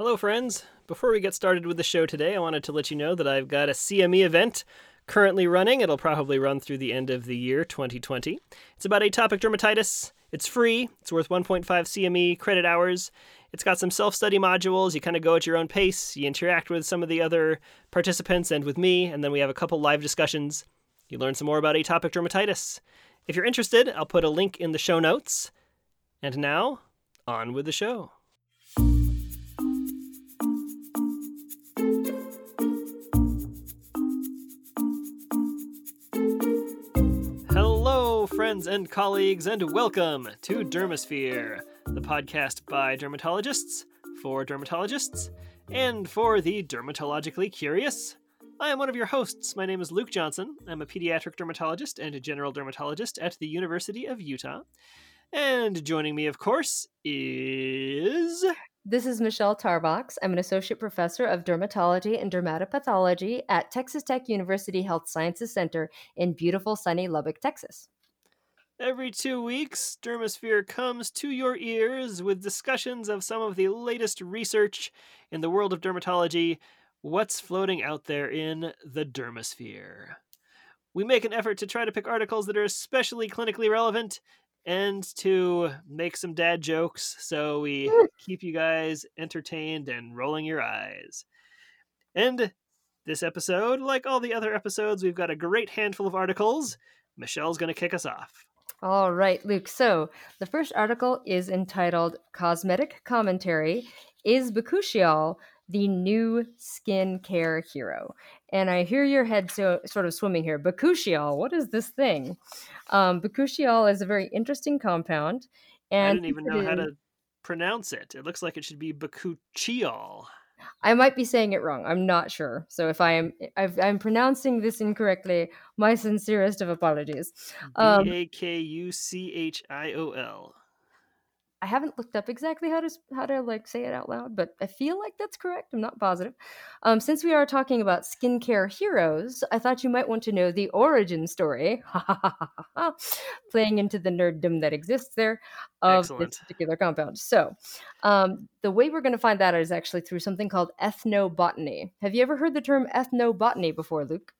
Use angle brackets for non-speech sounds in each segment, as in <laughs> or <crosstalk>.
Hello, friends. Before we get started with the show today, I wanted to let you know that I've got a CME event currently running. It'll probably run through the end of the year 2020. It's about atopic dermatitis. It's free, it's worth 1.5 CME credit hours. It's got some self study modules. You kind of go at your own pace. You interact with some of the other participants and with me, and then we have a couple live discussions. You learn some more about atopic dermatitis. If you're interested, I'll put a link in the show notes. And now, on with the show. Friends and colleagues, and welcome to Dermosphere, the podcast by dermatologists, for dermatologists, and for the dermatologically curious. I am one of your hosts. My name is Luke Johnson. I'm a pediatric dermatologist and a general dermatologist at the University of Utah. And joining me, of course, is. This is Michelle Tarbox. I'm an associate professor of dermatology and dermatopathology at Texas Tech University Health Sciences Center in beautiful sunny Lubbock, Texas. Every two weeks, Dermosphere comes to your ears with discussions of some of the latest research in the world of dermatology what's floating out there in the dermosphere. We make an effort to try to pick articles that are especially clinically relevant and to make some dad jokes so we keep you guys entertained and rolling your eyes. And this episode, like all the other episodes, we've got a great handful of articles. Michelle's going to kick us off. All right, Luke. So the first article is entitled Cosmetic Commentary Is Bakuchiol the new skincare hero. And I hear your head so, sort of swimming here. Bakuchiol, what is this thing? Um, bakuchiol is a very interesting compound. And I didn't even know how to pronounce it. It looks like it should be bakuchiol. I might be saying it wrong. I'm not sure. So if I am if I'm pronouncing this incorrectly, my sincerest of apologies. Um, B A K U C H I O L. I haven't looked up exactly how to how to like say it out loud, but I feel like that's correct. I'm not positive. Um, since we are talking about skincare heroes, I thought you might want to know the origin story, <laughs> <laughs> playing into the nerddom that exists there of Excellent. this particular compound. So, um, the way we're going to find that is actually through something called ethnobotany. Have you ever heard the term ethnobotany before, Luke?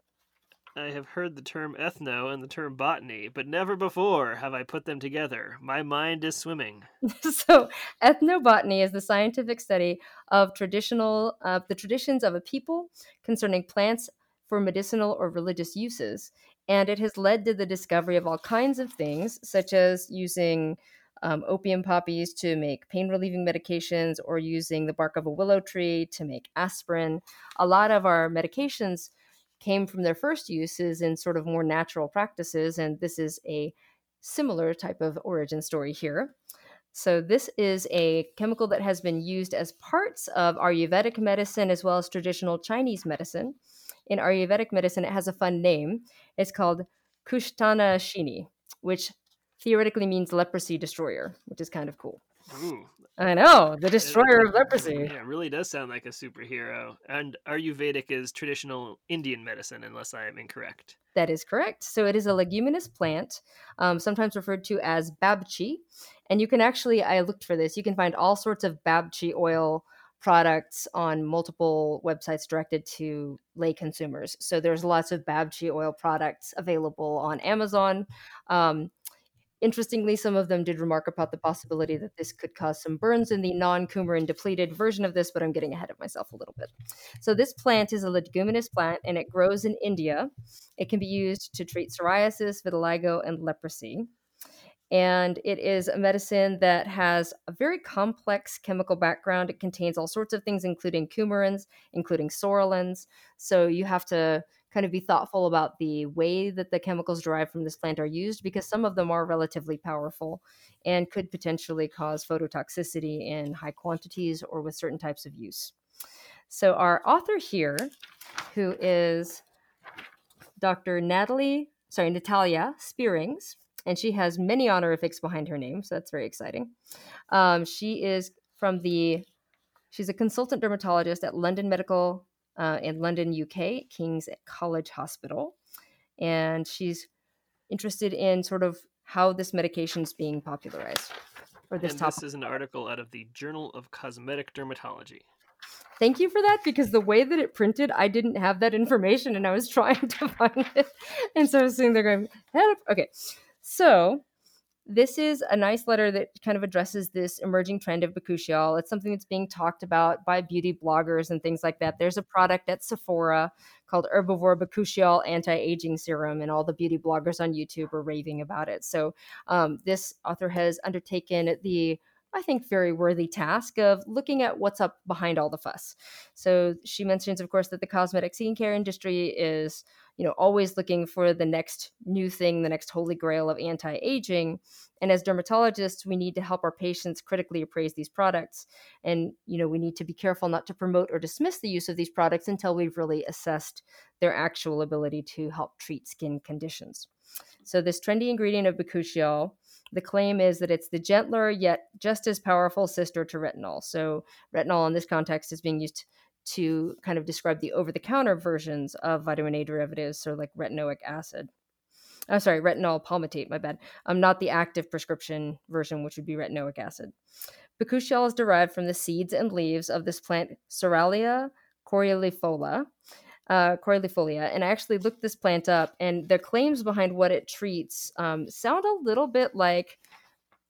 I have heard the term ethno and the term botany, but never before have I put them together. My mind is swimming. <laughs> so, ethnobotany is the scientific study of traditional uh, the traditions of a people concerning plants for medicinal or religious uses, and it has led to the discovery of all kinds of things, such as using um, opium poppies to make pain relieving medications or using the bark of a willow tree to make aspirin. A lot of our medications came from their first uses in sort of more natural practices. And this is a similar type of origin story here. So, this is a chemical that has been used as parts of Ayurvedic medicine as well as traditional Chinese medicine. In Ayurvedic medicine, it has a fun name. It's called Kushtana Shini, which theoretically means leprosy destroyer, which is kind of cool. Ooh, I know the destroyer of leprosy. Yeah, it really does sound like a superhero. And Ayurvedic is traditional Indian medicine, unless I am incorrect. That is correct. So it is a leguminous plant, um, sometimes referred to as babchi. And you can actually, I looked for this, you can find all sorts of babchi oil products on multiple websites directed to lay consumers. So there's lots of babchi oil products available on Amazon. Um, Interestingly, some of them did remark about the possibility that this could cause some burns in the non coumarin depleted version of this, but I'm getting ahead of myself a little bit. So, this plant is a leguminous plant and it grows in India. It can be used to treat psoriasis, vitiligo, and leprosy. And it is a medicine that has a very complex chemical background. It contains all sorts of things, including coumarins, including psoralens. So, you have to kind of be thoughtful about the way that the chemicals derived from this plant are used because some of them are relatively powerful and could potentially cause phototoxicity in high quantities or with certain types of use. So, our author here, who is Dr. Natalie, sorry, Natalia Spierings, and she has many honorifics behind her name, so that's very exciting. Um, she is from the, she's a consultant dermatologist at London Medical uh, in London, UK, King's College Hospital. And she's interested in sort of how this medication is being popularized. Or this and topic. This is an article out of the Journal of Cosmetic Dermatology. thank you for that because the way that it printed, I didn't have that information and I was <laughs> trying to find it. And so I was sitting there going, help. Okay. So this is a nice letter that kind of addresses this emerging trend of bakuchiol. It's something that's being talked about by beauty bloggers and things like that. There's a product at Sephora called Herbivore Bakuchiol Anti-Aging Serum, and all the beauty bloggers on YouTube are raving about it. So um, this author has undertaken the I think, very worthy task of looking at what's up behind all the fuss. So she mentions, of course, that the cosmetic skincare industry is, you know, always looking for the next new thing, the next holy grail of anti-aging. And as dermatologists, we need to help our patients critically appraise these products. And, you know, we need to be careful not to promote or dismiss the use of these products until we've really assessed their actual ability to help treat skin conditions. So this trendy ingredient of bakuchiol the claim is that it's the gentler yet just as powerful sister to retinol. So, retinol in this context is being used to kind of describe the over the counter versions of vitamin A derivatives, so like retinoic acid. I'm sorry, retinol palmitate, my bad. I'm um, not the active prescription version, which would be retinoic acid. Bakuchiol is derived from the seeds and leaves of this plant, Psoralea corylifolia, uh, and I actually looked this plant up, and the claims behind what it treats um, sound a little bit like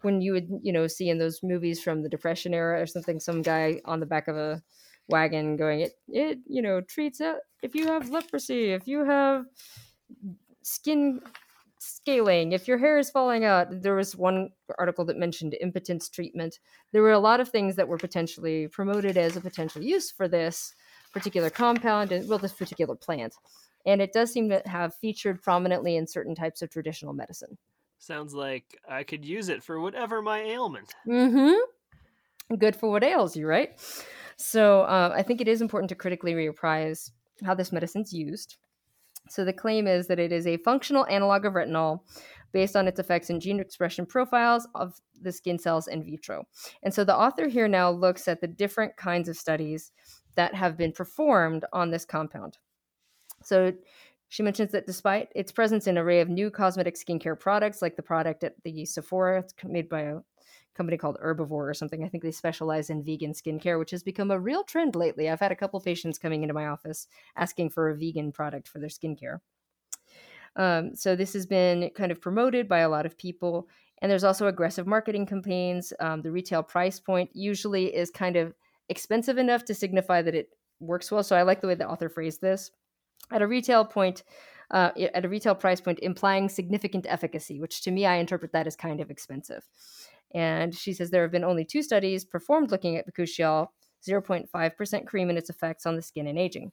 when you would, you know, see in those movies from the Depression era or something, some guy on the back of a wagon going, it, it, you know, treats it if you have leprosy, if you have skin scaling, if your hair is falling out. There was one article that mentioned impotence treatment. There were a lot of things that were potentially promoted as a potential use for this particular compound and well this particular plant. And it does seem to have featured prominently in certain types of traditional medicine. Sounds like i could use it for whatever my ailment mm-hmm. Good for what ails you right? So uh, i think it is important to critically reapprise how this medicine's used. So the claim is that it is a functional analog of retinol based on its effects in gene expression profiles of the skin cells in vitro. And so the author here now looks at the different kinds of studies that have been performed on this compound. So she mentions that despite its presence in an array of new cosmetic skincare products, like the product at the Sephora, it's made by a company called Herbivore or something. I think they specialize in vegan skincare, which has become a real trend lately. I've had a couple patients coming into my office asking for a vegan product for their skincare. Um, so this has been kind of promoted by a lot of people. And there's also aggressive marketing campaigns. Um, the retail price point usually is kind of expensive enough to signify that it works well. So I like the way the author phrased this. At a retail point, uh, at a retail price point, implying significant efficacy, which to me I interpret that as kind of expensive. And she says there have been only two studies performed looking at bakuchiol, 0.5% cream and its effects on the skin and aging.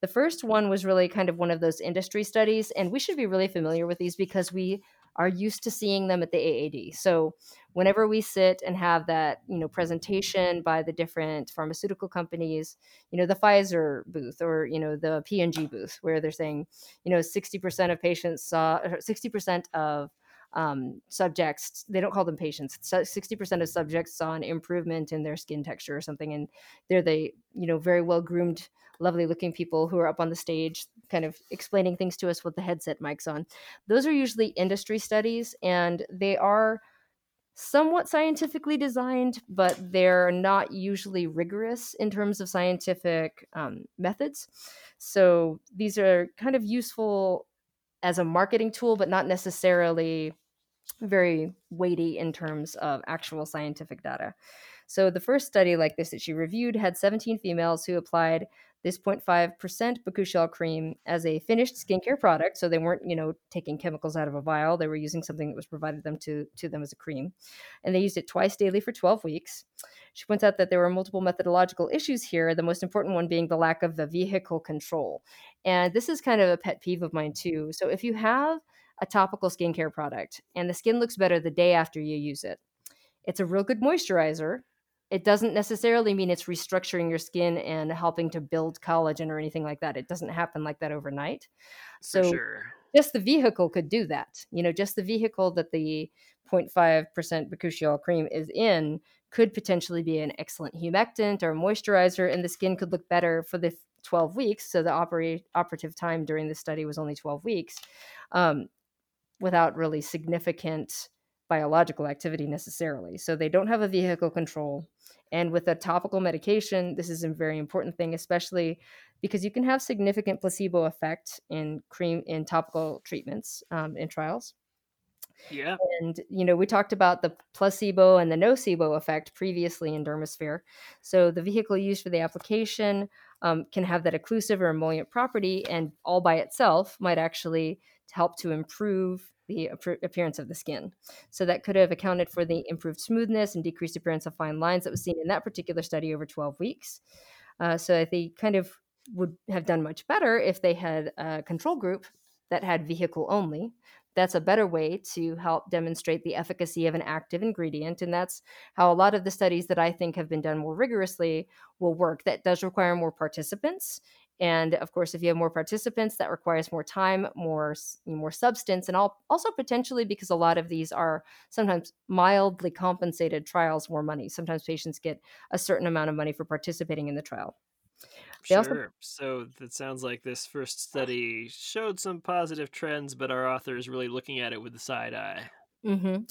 The first one was really kind of one of those industry studies, and we should be really familiar with these because we are used to seeing them at the AAD. So whenever we sit and have that, you know, presentation by the different pharmaceutical companies, you know, the Pfizer booth or, you know, the P&G booth where they're saying, you know, 60% of patients saw 60% of um, subjects they don't call them patients 60% of subjects saw an improvement in their skin texture or something and they're the you know very well groomed lovely looking people who are up on the stage kind of explaining things to us with the headset mics on. Those are usually industry studies and they are somewhat scientifically designed but they're not usually rigorous in terms of scientific um, methods. So these are kind of useful as a marketing tool, but not necessarily very weighty in terms of actual scientific data. So the first study like this that she reviewed had 17 females who applied this 0.5% bakuchiol cream as a finished skincare product. So they weren't, you know, taking chemicals out of a vial. They were using something that was provided them to, to them as a cream. And they used it twice daily for 12 weeks. She points out that there were multiple methodological issues here, the most important one being the lack of the vehicle control. And this is kind of a pet peeve of mine too. So if you have a topical skincare product and the skin looks better the day after you use it, it's a real good moisturizer. It doesn't necessarily mean it's restructuring your skin and helping to build collagen or anything like that. It doesn't happen like that overnight. So sure. just the vehicle could do that. You know, just the vehicle that the 0.5% bakuchiol cream is in could potentially be an excellent humectant or moisturizer, and the skin could look better for the 12 weeks. So the operate, operative time during the study was only 12 weeks um, without really significant biological activity necessarily. So they don't have a vehicle control And with a topical medication, this is a very important thing, especially because you can have significant placebo effect in cream in topical treatments um, in trials. Yeah. And, you know, we talked about the placebo and the nocebo effect previously in Dermosphere. So the vehicle used for the application um, can have that occlusive or emollient property, and all by itself might actually help to improve the appearance of the skin. So that could have accounted for the improved smoothness and decreased appearance of fine lines that was seen in that particular study over 12 weeks. Uh, so they kind of would have done much better if they had a control group that had vehicle only. That's a better way to help demonstrate the efficacy of an active ingredient. And that's how a lot of the studies that I think have been done more rigorously will work. That does require more participants. And of course, if you have more participants, that requires more time, more more substance, and also potentially because a lot of these are sometimes mildly compensated trials, more money. Sometimes patients get a certain amount of money for participating in the trial. They sure. Also... so that sounds like this first study showed some positive trends, but our author is really looking at it with the side eye. Mm-hmm.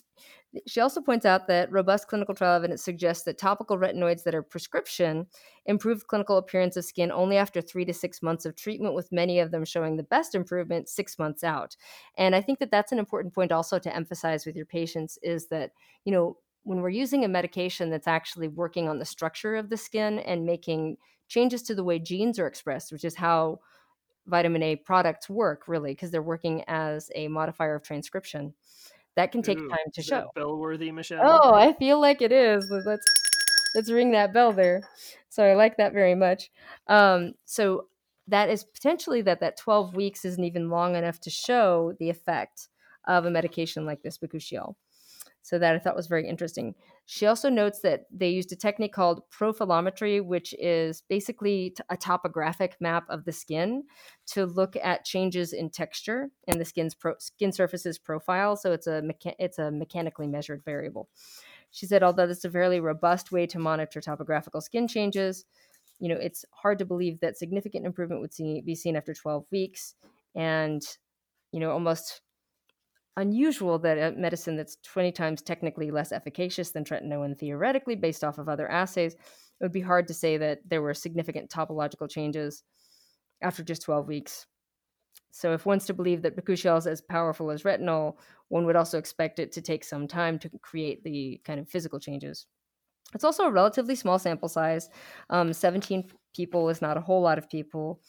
She also points out that robust clinical trial evidence suggests that topical retinoids that are prescription improve clinical appearance of skin only after three to six months of treatment, with many of them showing the best improvement six months out. And I think that that's an important point also to emphasize with your patients is that, you know, when we're using a medication that's actually working on the structure of the skin and making changes to the way genes are expressed, which is how vitamin A products work, really, because they're working as a modifier of transcription. That can take Ooh, time to show. bell worthy, Michelle. Oh, I feel like it is. Let's let's ring that bell there. So I like that very much. Um, so that is potentially that that 12 weeks isn't even long enough to show the effect of a medication like this bakuchiol. So that I thought was very interesting. She also notes that they used a technique called profilometry, which is basically a topographic map of the skin to look at changes in texture and the skin's pro- skin surface's profile. So it's a mecha- it's a mechanically measured variable. She said, although this is a fairly robust way to monitor topographical skin changes, you know, it's hard to believe that significant improvement would see, be seen after 12 weeks. And, you know, almost unusual that a medicine that's 20 times technically less efficacious than tretinoin theoretically based off of other assays it would be hard to say that there were significant topological changes after just 12 weeks. So if one's to believe that bakuchiol is as powerful as retinol one would also expect it to take some time to create the kind of physical changes. It's also a relatively small sample size. Um, 17 people is not a whole lot of people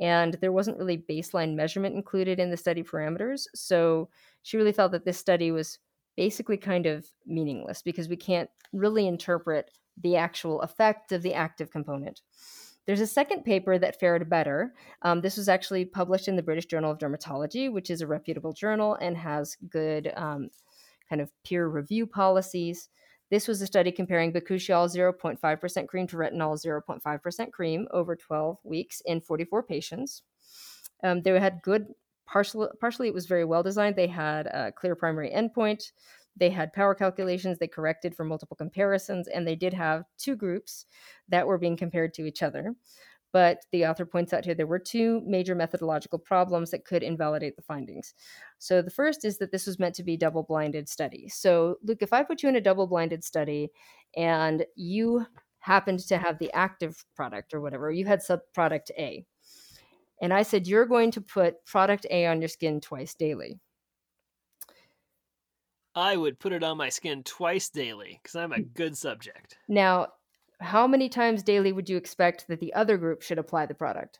and there wasn't really baseline measurement included in the study parameters so she really felt that this study was basically kind of meaningless because we can't really interpret the actual effect of the active component. There's a second paper that fared better. Um, this was actually published in the British Journal of Dermatology, which is a reputable journal and has good um, kind of peer review policies. This was a study comparing bakuchiol 0.5% cream to retinol 0.5% cream over 12 weeks in 44 patients. Um, they had good partially, partially it was very well designed. They had a clear primary endpoint. They had power calculations. They corrected for multiple comparisons, and they did have two groups that were being compared to each other. But the author points out here there were two major methodological problems that could invalidate the findings. So the first is that this was meant to be double-blinded study. So Luke, if I put you in a double-blinded study and you happened to have the active product or whatever, you had sub product A, and I said, You're going to put product A on your skin twice daily. I would put it on my skin twice daily because I'm a mm. good subject. Now, how many times daily would you expect that the other group should apply the product?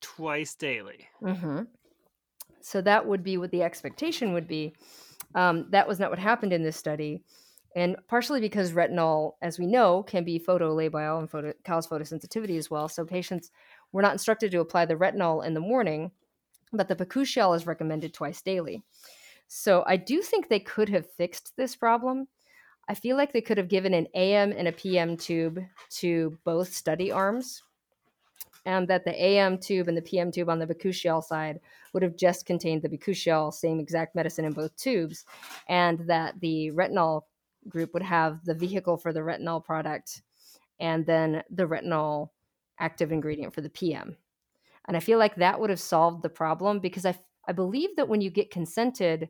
Twice daily. Mm-hmm. So that would be what the expectation would be. Um, that was not what happened in this study. And partially because retinol, as we know, can be photolabile and photo, cause photosensitivity as well. So patients we're not instructed to apply the retinol in the morning, but the bakuchiol is recommended twice daily. So I do think they could have fixed this problem. I feel like they could have given an AM and a PM tube to both study arms, and that the AM tube and the PM tube on the bakuchiol side would have just contained the bakuchiol, same exact medicine in both tubes, and that the retinol group would have the vehicle for the retinol product and then the retinol active ingredient for the PM. And I feel like that would have solved the problem because I, I believe that when you get consented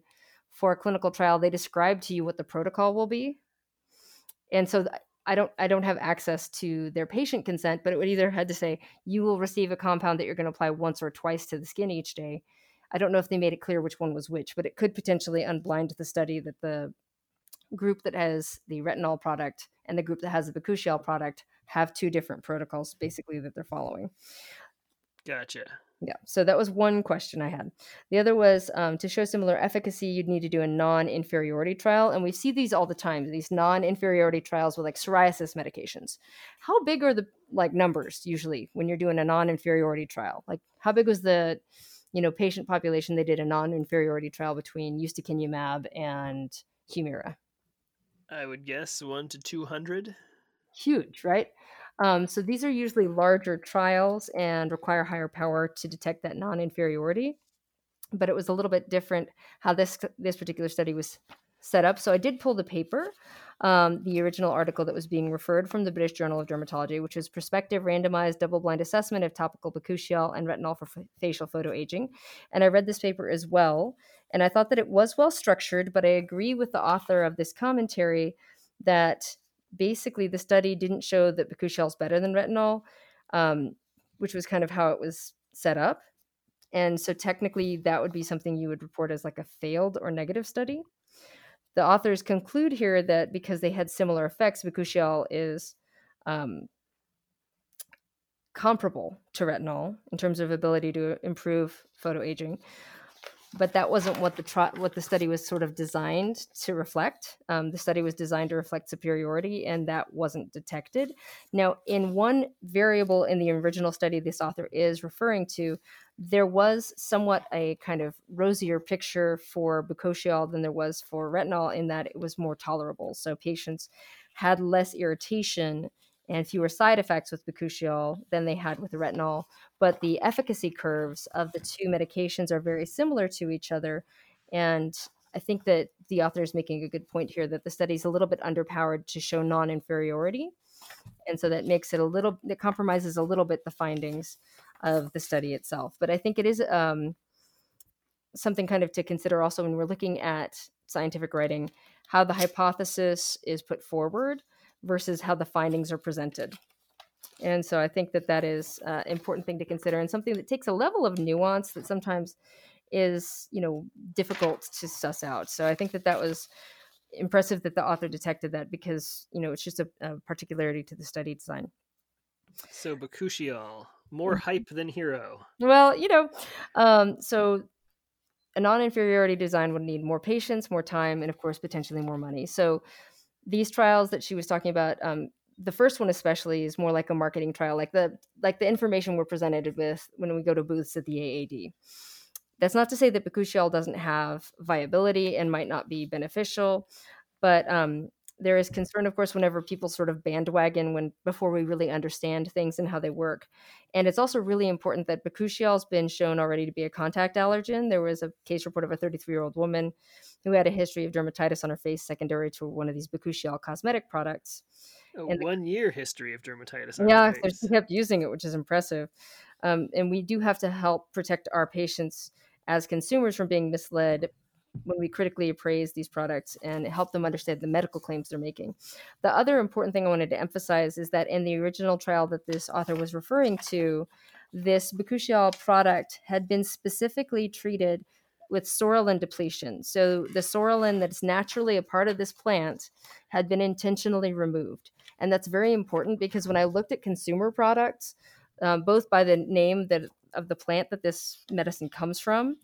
for a clinical trial, they describe to you what the protocol will be. And so I don't I don't have access to their patient consent, but it would either had to say you will receive a compound that you're going to apply once or twice to the skin each day. I don't know if they made it clear which one was which, but it could potentially unblind the study that the group that has the retinol product and the group that has the bakuchiol product have two different protocols basically that they're following. Gotcha. Yeah, so that was one question I had. The other was um, to show similar efficacy, you'd need to do a non inferiority trial. And we see these all the time, these non inferiority trials with like psoriasis medications. How big are the like numbers usually when you're doing a non inferiority trial? Like, how big was the you know patient population they did a non inferiority trial between ustekinumab and Humira? I would guess one to 200. Huge, right? Um, so these are usually larger trials and require higher power to detect that non-inferiority. But it was a little bit different how this this particular study was set up. So I did pull the paper, um, the original article that was being referred from the British Journal of Dermatology, which was prospective randomized double-blind assessment of topical bakuchiol and retinol for f- facial photoaging. And I read this paper as well, and I thought that it was well structured. But I agree with the author of this commentary that basically the study didn't show that bakuchiol is better than retinol, um, which was kind of how it was set up. And so technically, that would be something you would report as like a failed or negative study. The authors conclude here that because they had similar effects, bakuchiol is um, comparable to retinol in terms of ability to improve photoaging but that wasn't what the what the study was sort of designed to reflect. Um, the study was designed to reflect superiority, and that wasn't detected. Now, in one variable in the original study, this author is referring to, there was somewhat a kind of rosier picture for bakuchiol than there was for retinol, in that it was more tolerable. So patients had less irritation and fewer side effects with bakuchiol than they had with retinol. But the efficacy curves of the two medications are very similar to each other. And I think that the author is making a good point here that the study is a little bit underpowered to show non inferiority. And so that makes it a little, it compromises a little bit the findings of the study itself. But I think it is um, something kind of to consider also when we're looking at scientific writing, how the hypothesis is put forward versus how the findings are presented. And so I think that that is an uh, important thing to consider and something that takes a level of nuance that sometimes is, you know, difficult to suss out. So I think that that was impressive that the author detected that because, you know, it's just a, a particularity to the study design. So Bakuchiol, more mm-hmm. hype than hero. Well, you know, um, so a non-inferiority design would need more patience, more time, and of course potentially more money. So these trials that she was talking about um, the first one especially is more like a marketing trial like the like the information we're presented with when we go to booths at the aad that's not to say that bakuchiol doesn't have viability and might not be beneficial but um, there is concern of course whenever people sort of bandwagon when before we really understand things and how they work. And it's also really important that bakuchiol has been shown already to be a contact allergen. There was a case report of a 33 year old woman who had a history of dermatitis on her face secondary to one of these bakuchiol cosmetic products. A one year history of dermatitis yeah she kept using it which is impressive. Um, and we do have to help protect our patients as consumers from being misled when we critically appraise these products and help them understand the medical claims they're making. The other important thing I wanted to emphasize is that in the original trial that this author was referring to, this bakuchiol product had been specifically treated with psoralen depletion. So the psoralen that's naturally a part of this plant had been intentionally removed. And that's very important because when I looked at consumer products, um, both by the name that of the plant that this medicine comes from,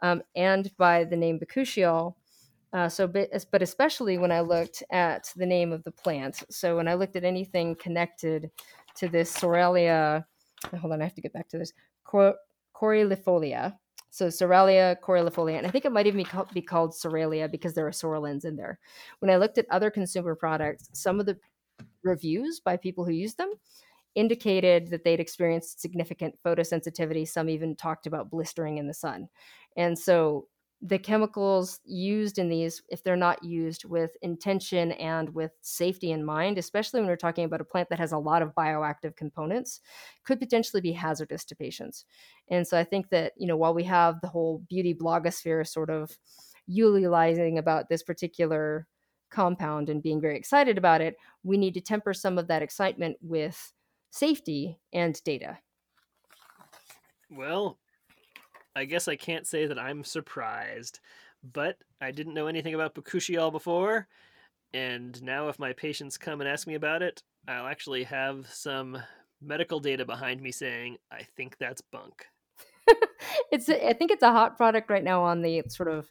um, and by the name bakuchiol. Uh, so, but, but especially when I looked at the name of the plant. So when I looked at anything connected to this Psoralea, hold on, I have to get back to this Cor-. So Psoralea corylifolia, and I think it might even be called, be called Psoralea because there are psoralens in there. When I looked at other consumer products, some of the reviews by people who use them indicated that they'd experienced significant photosensitivity. Some even talked about blistering in the sun. And so the chemicals used in these, if they're not used with intention and with safety in mind, especially when we're talking about a plant that has a lot of bioactive components, could potentially be hazardous to patients. And so I think that, you know, while we have the whole beauty blogosphere sort of utilizing about this particular compound and being very excited about it, we need to temper some of that excitement with safety and data. Well, I guess I can't say that I'm surprised, but I didn't know anything about bakuchiol before, and now if my patients come and ask me about it, I'll actually have some medical data behind me saying I think that's bunk. <laughs> it's I think it's a hot product right now on the sort of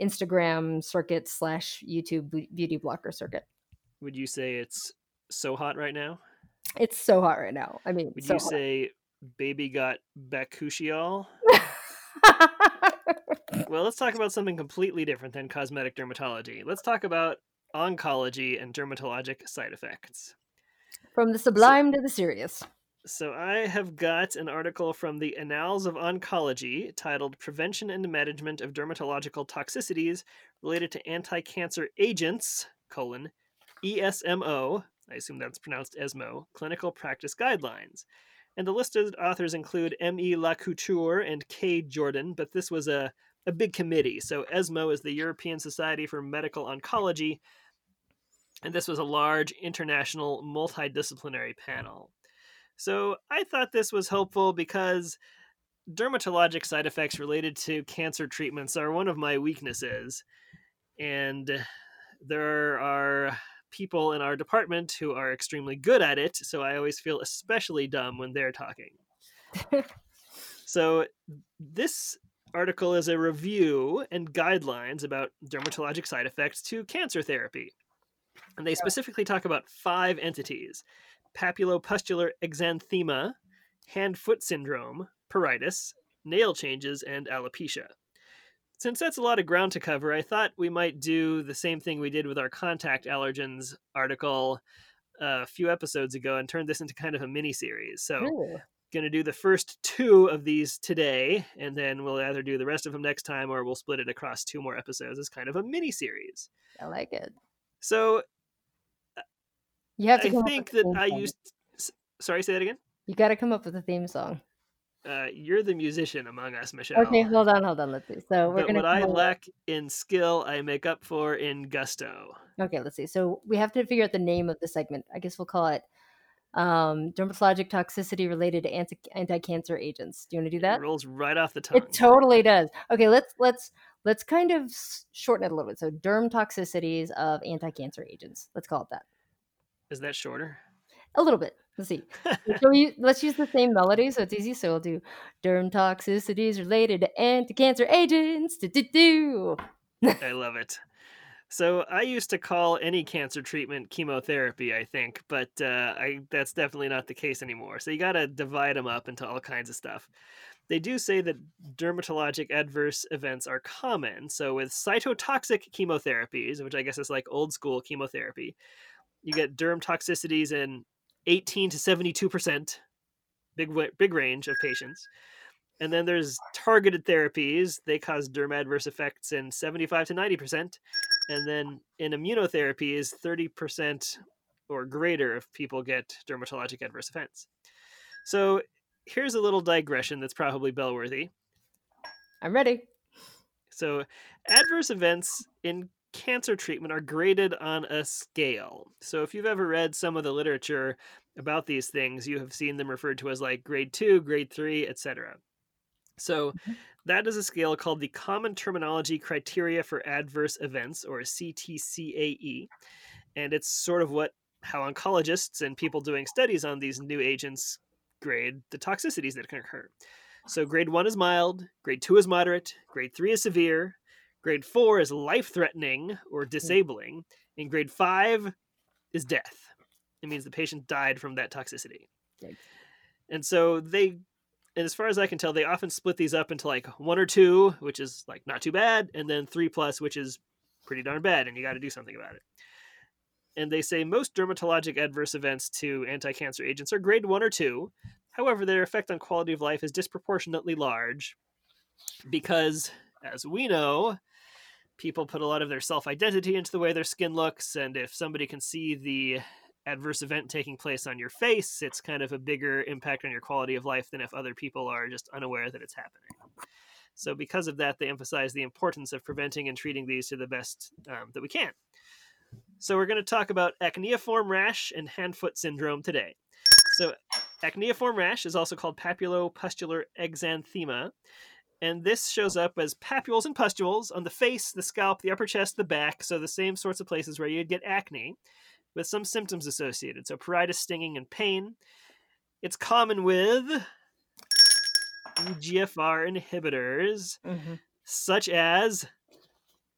Instagram circuit slash YouTube beauty blogger circuit. Would you say it's so hot right now? It's so hot right now. I mean, would so you hot. say baby got bakuchiol? <laughs> well, let's talk about something completely different than cosmetic dermatology. Let's talk about oncology and dermatologic side effects. From the sublime so, to the serious. So, I have got an article from the Annals of Oncology titled Prevention and Management of Dermatological Toxicities Related to Anti-Cancer Agents, colon, ESMO, I assume that's pronounced ESMO, Clinical Practice Guidelines. And the listed authors include M.E. Lacouture and K. Jordan, but this was a, a big committee. So ESMO is the European Society for Medical Oncology, and this was a large international multidisciplinary panel. So I thought this was helpful because dermatologic side effects related to cancer treatments are one of my weaknesses. And there are people in our department who are extremely good at it, so I always feel especially dumb when they're talking. <laughs> so this article is a review and guidelines about dermatologic side effects to cancer therapy. And they specifically talk about five entities papulopustular exanthema, hand foot syndrome, pruritus, nail changes, and alopecia. Since that's a lot of ground to cover, I thought we might do the same thing we did with our contact allergens article a few episodes ago and turn this into kind of a mini series. So, Ooh. going to do the first two of these today, and then we'll either do the rest of them next time or we'll split it across two more episodes as kind of a mini series. I like it. So, you have to. I think that I used. Sorry, say that again. You got to come up with a theme song. Uh, you're the musician among us, Michelle. Okay, hold on, hold on. Let's see. So we're but gonna. What I lack in skill, I make up for in gusto. Okay, let's see. So we have to figure out the name of the segment. I guess we'll call it um, dermatologic toxicity related to anti anti cancer agents. Do you want to do that? It rolls right off the tongue. It totally does. Okay, let's let's let's kind of shorten it a little bit. So derm toxicities of anti cancer agents. Let's call it that. Is that shorter? A little bit. <laughs> Let's see. so we, let's use the same melody so it's easy. So we'll do derm toxicities related to anti-cancer agents. I love it. So I used to call any cancer treatment chemotherapy, I think, but uh, I that's definitely not the case anymore. So you got to divide them up into all kinds of stuff. They do say that dermatologic adverse events are common. So with cytotoxic chemotherapies, which I guess is like old school chemotherapy, you get derm toxicities in 18 to 72 percent, big big range of patients. And then there's targeted therapies; they cause derm adverse effects in 75 to 90 percent. And then in immunotherapies, 30 percent or greater of people get dermatologic adverse events. So here's a little digression that's probably bellworthy. I'm ready. So, adverse events in cancer treatment are graded on a scale. So if you've ever read some of the literature about these things, you have seen them referred to as like grade 2, grade 3, etc. So mm-hmm. that is a scale called the Common Terminology Criteria for Adverse Events or CTCAE. And it's sort of what how oncologists and people doing studies on these new agents grade the toxicities that can occur. So grade 1 is mild, grade 2 is moderate, grade 3 is severe, Grade four is life threatening or mm-hmm. disabling, and grade five is death. It means the patient died from that toxicity. And so they, and as far as I can tell, they often split these up into like one or two, which is like not too bad, and then three plus, which is pretty darn bad, and you got to do something about it. And they say most dermatologic adverse events to anti cancer agents are grade one or two. However, their effect on quality of life is disproportionately large because, as we know, people put a lot of their self identity into the way their skin looks, and if somebody can see the adverse event taking place on your face, it's kind of a bigger impact on your quality of life than if other people are just unaware that it's happening. So, because of that, they emphasize the importance of preventing and treating these to the best um, that we can. So, we're going to talk about acneiform rash and hand foot syndrome today. So, acneiform rash is also called papulopustular exanthema, and this shows up as papules and pustules on the face, the scalp, the upper chest, the back, so the same sorts of places where you'd get acne, with some symptoms associated. So, pruritus, stinging, and pain. It's common with EGFR inhibitors, Mhm. such as.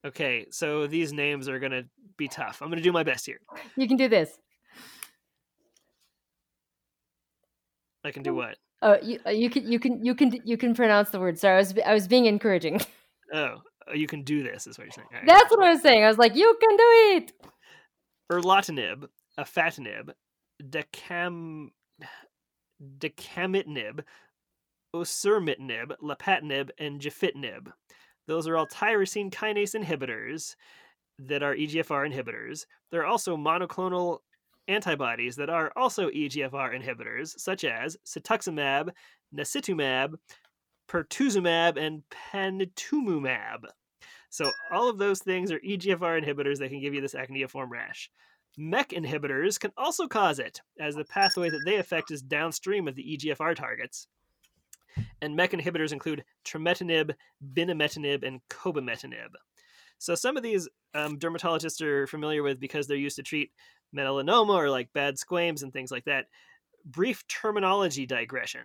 Okay, so these names are going to be tough. I'm going to do my best here. You can do this. I can do what? Oh, you uh, you can you can you can you can pronounce the word. Sorry, I was I was being encouraging. <laughs> Oh, you can do this, is what you're saying. Right. That's what I was saying. I was like, you can do it. erlotinib, afatinib, decam, decamitinib, osimertinib, lapatinib, and gefitinib. Those are all tyrosine kinase inhibitors that are EGFR inhibitors. They're also monoclonal antibodies that are also EGFR inhibitors, such as cetuximab, nasitumab, pertuzumab, and panitumumab. So all of those things are EGFR inhibitors that can give you this acneiform rash. MEK inhibitors can also cause it, as the pathway that they affect is downstream of the EGFR targets. And MEK inhibitors include trametinib, binimetinib, and cobimetinib. So some of these um, dermatologists are familiar with because they're used to treat melanoma or like bad squames and things like that. Brief terminology digression.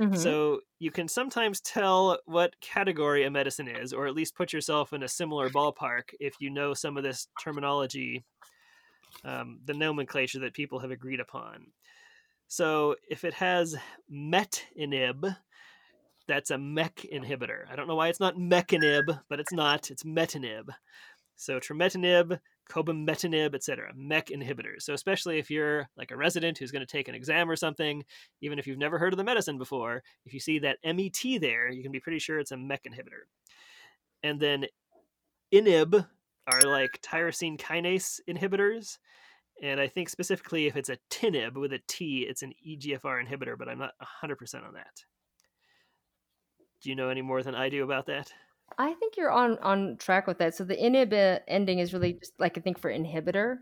Mhm. So you can sometimes tell what category a medicine is, or at least put yourself in a similar ballpark if you know some of this terminology, um, the nomenclature that people have agreed upon. So if it has metinib, that's a MEK inhibitor. I don't know why it's not mecanib, but it's not. It's metinib. So trametinib, cobimetinib, etc. MEK inhibitors. So especially if you're like a resident who's going to take an exam or something, even if you've never heard of the medicine before, if you see that MET there, you can be pretty sure it's a MEK inhibitor. And then INIB are like tyrosine kinase inhibitors. And I think specifically if it's a TINIB with a T, it's an EGFR inhibitor, but I'm not 100% on that. Do you know any more than I do about that? I think you're on on track with that. So the inhib ending is really just like I think for inhibitor.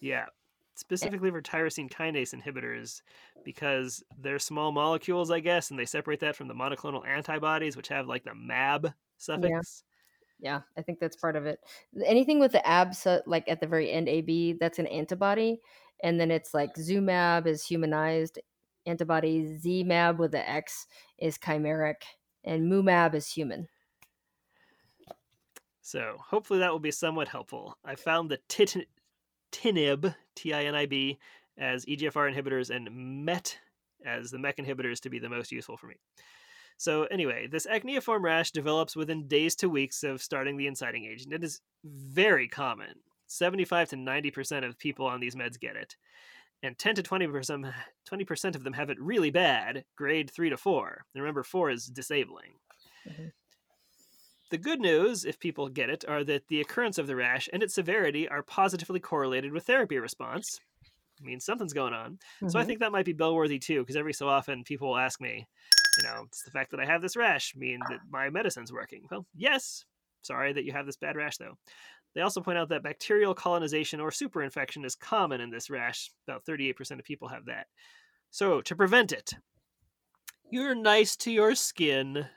Yeah, eh specifically for tyrosine kinase inhibitors because they're small molecules, I guess, and they separate that from the monoclonal antibodies, which have like the MAB suffix. Yeah, I think that's part of it. Anything with the ab, so, like at the very end, AB, that's an antibody, and then it's like Zumab is humanized antibody, Zmab with the X is chimeric, and Mumab is human. So hopefully that will be somewhat helpful. I found the tit- TINIB, T I N I B, as EGFR inhibitors and MET as the MEK inhibitors to be the most useful for me. So, anyway, this acneiform rash develops within days to weeks of starting the inciting agent. It is very common. 75 to 90% of people on these meds get it. And 10 to 20%, 20% of them have it really bad, grade 3 to 4. And remember, 4 is disabling. Mhm. The good news, if people get it, are that the occurrence of the rash and its severity are positively correlated with therapy response. It means something's going on. So I Mhm. think that might be bellworthy too, because every so often people will ask me, you know, does the fact that I have this rash mean that my medicine's working? Well, yes. Sorry that you have this bad rash, though. They also point out that bacterial colonization or superinfection is common in this rash. About 38% of people have that. So, to prevent it, you're nice to your skin.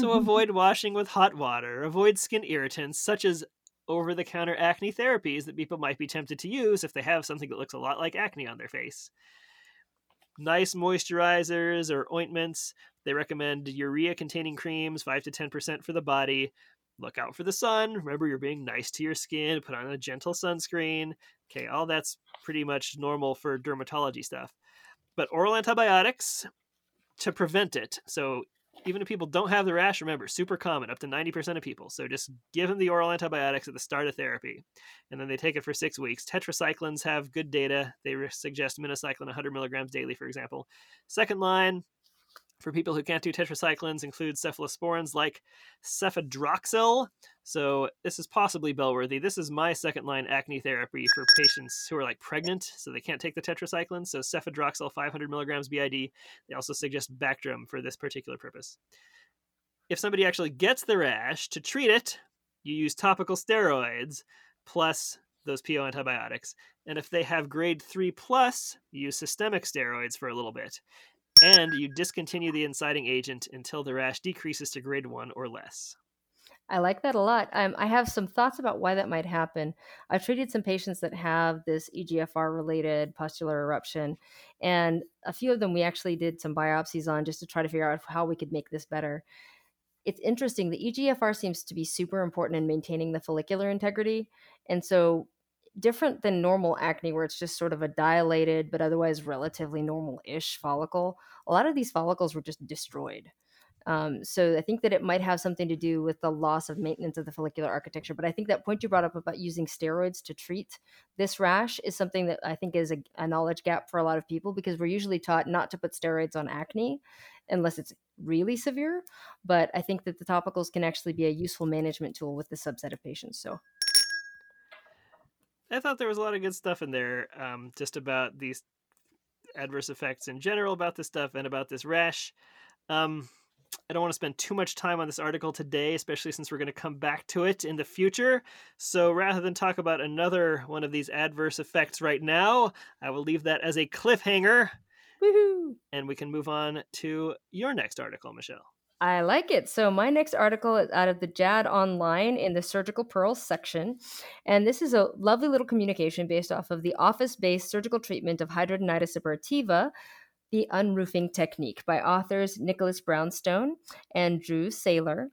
So, avoid washing with hot water. Avoid skin irritants such as over the counter acne therapies that people might be tempted to use if they have something that looks a lot like acne on their face. Nice moisturizers or ointments. They recommend urea containing creams, 5 to 10% for the body. Look out for the sun. Remember, you're being nice to your skin. Put on a gentle sunscreen. Okay, all that's pretty much normal for dermatology stuff. But oral antibiotics to prevent it. So even if people don't have the rash, remember, super common, up to 90% of people. So just give them the oral antibiotics at the start of therapy, and then they take it for six weeks. Tetracyclines have good data. They suggest minocycline 100 milligrams daily, for example. Second line, for people who can't do tetracyclines, include cephalosporins like cefadroxil. So this is possibly bellworthy. This is my second line acne therapy for patients who are like pregnant, so they can't take the tetracycline. So cefadroxil 500 milligrams BID. They also suggest Bactrim for this particular purpose. If somebody actually gets the rash, to treat it, you use topical steroids plus those PO antibiotics. And if they have grade 3 plus, you use systemic steroids for a little bit. And you discontinue the inciting agent until the rash decreases to grade 1 or less. I like that a lot. Um, I have some thoughts about why that might happen. I've treated some patients that have this EGFR related pustular eruption, and a few of them we actually did some biopsies on just to try to figure out how we could make this better. It's interesting. The EGFR seems to be super important in maintaining the follicular integrity. And so, different than normal acne, where it's just sort of a dilated but otherwise relatively normal ish follicle, a lot of these follicles were just destroyed. Um, so I think that it might have something to do with the loss of maintenance of the follicular architecture. But I think that point you brought up about using steroids to treat this rash is something that I think is a, a knowledge gap for a lot of people because we're usually taught not to put steroids on acne unless it's really severe. But I think that the topicals can actually be a useful management tool with the subset of patients. So I thought there was a lot of good stuff in there um, just about these adverse effects in general about this stuff and about this rash. Um, I don't want to spend too much time on this article today, especially since we're going to come back to it in the future. So rather than talk about another one of these adverse effects right now, I will leave that as a cliffhanger. Woohoo! And we can move on to your next article, Michelle. I like it. So, my next article is out of the JAAD Online in the Surgical Pearls section. And this is a lovely little communication based off of the office based surgical treatment of hidradenitis suppurativa the Unroofing Technique by authors Nicholas Brownstone and Drew Saylor.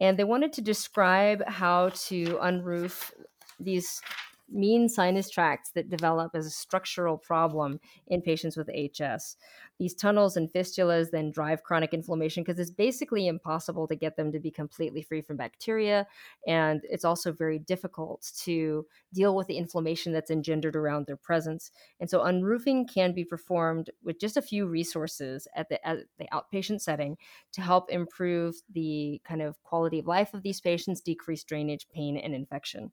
And they wanted to describe how to unroof these mean sinus tracts that develop as a structural problem in patients with HS. These tunnels and fistulas then drive chronic inflammation because it's basically impossible to get them to be completely free from bacteria. And it's also very difficult to deal with the inflammation that's engendered around their presence. And so, unroofing can be performed with just a few resources at the, at the outpatient setting to help improve the kind of quality of life of these patients, decrease drainage, pain, and infection.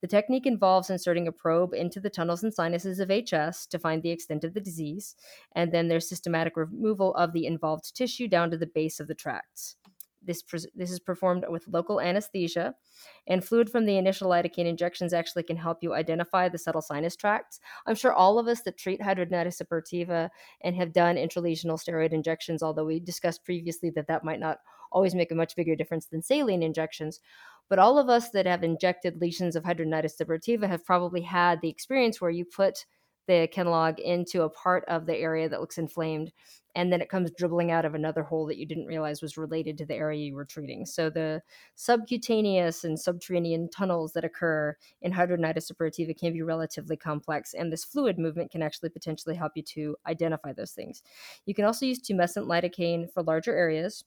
The technique involves inserting a probe into the tunnels and sinuses of HS to find the extent of the disease, and then there's systematic removal of the involved tissue down to the base of the tracts. This, this is performed with local anesthesia, and fluid from the initial lidocaine injections actually can help you identify the subtle sinus tracts. I'm sure all of us that treat hidradenitis suppurativa and have done intralesional steroid injections, although we discussed previously that that might not always make a much bigger difference than saline injections, but all of us that have injected lesions of hidradenitis suppurativa have probably had the experience where you put the Kenalog into a part of the area that looks inflamed, and then it comes dribbling out of another hole that you didn't realize was related to the area you were treating. So the subcutaneous and subterranean tunnels that occur in hidradenitis suppurativa can be relatively complex, and this fluid movement can actually potentially help you to identify those things. You can also use tumescent lidocaine for larger areas.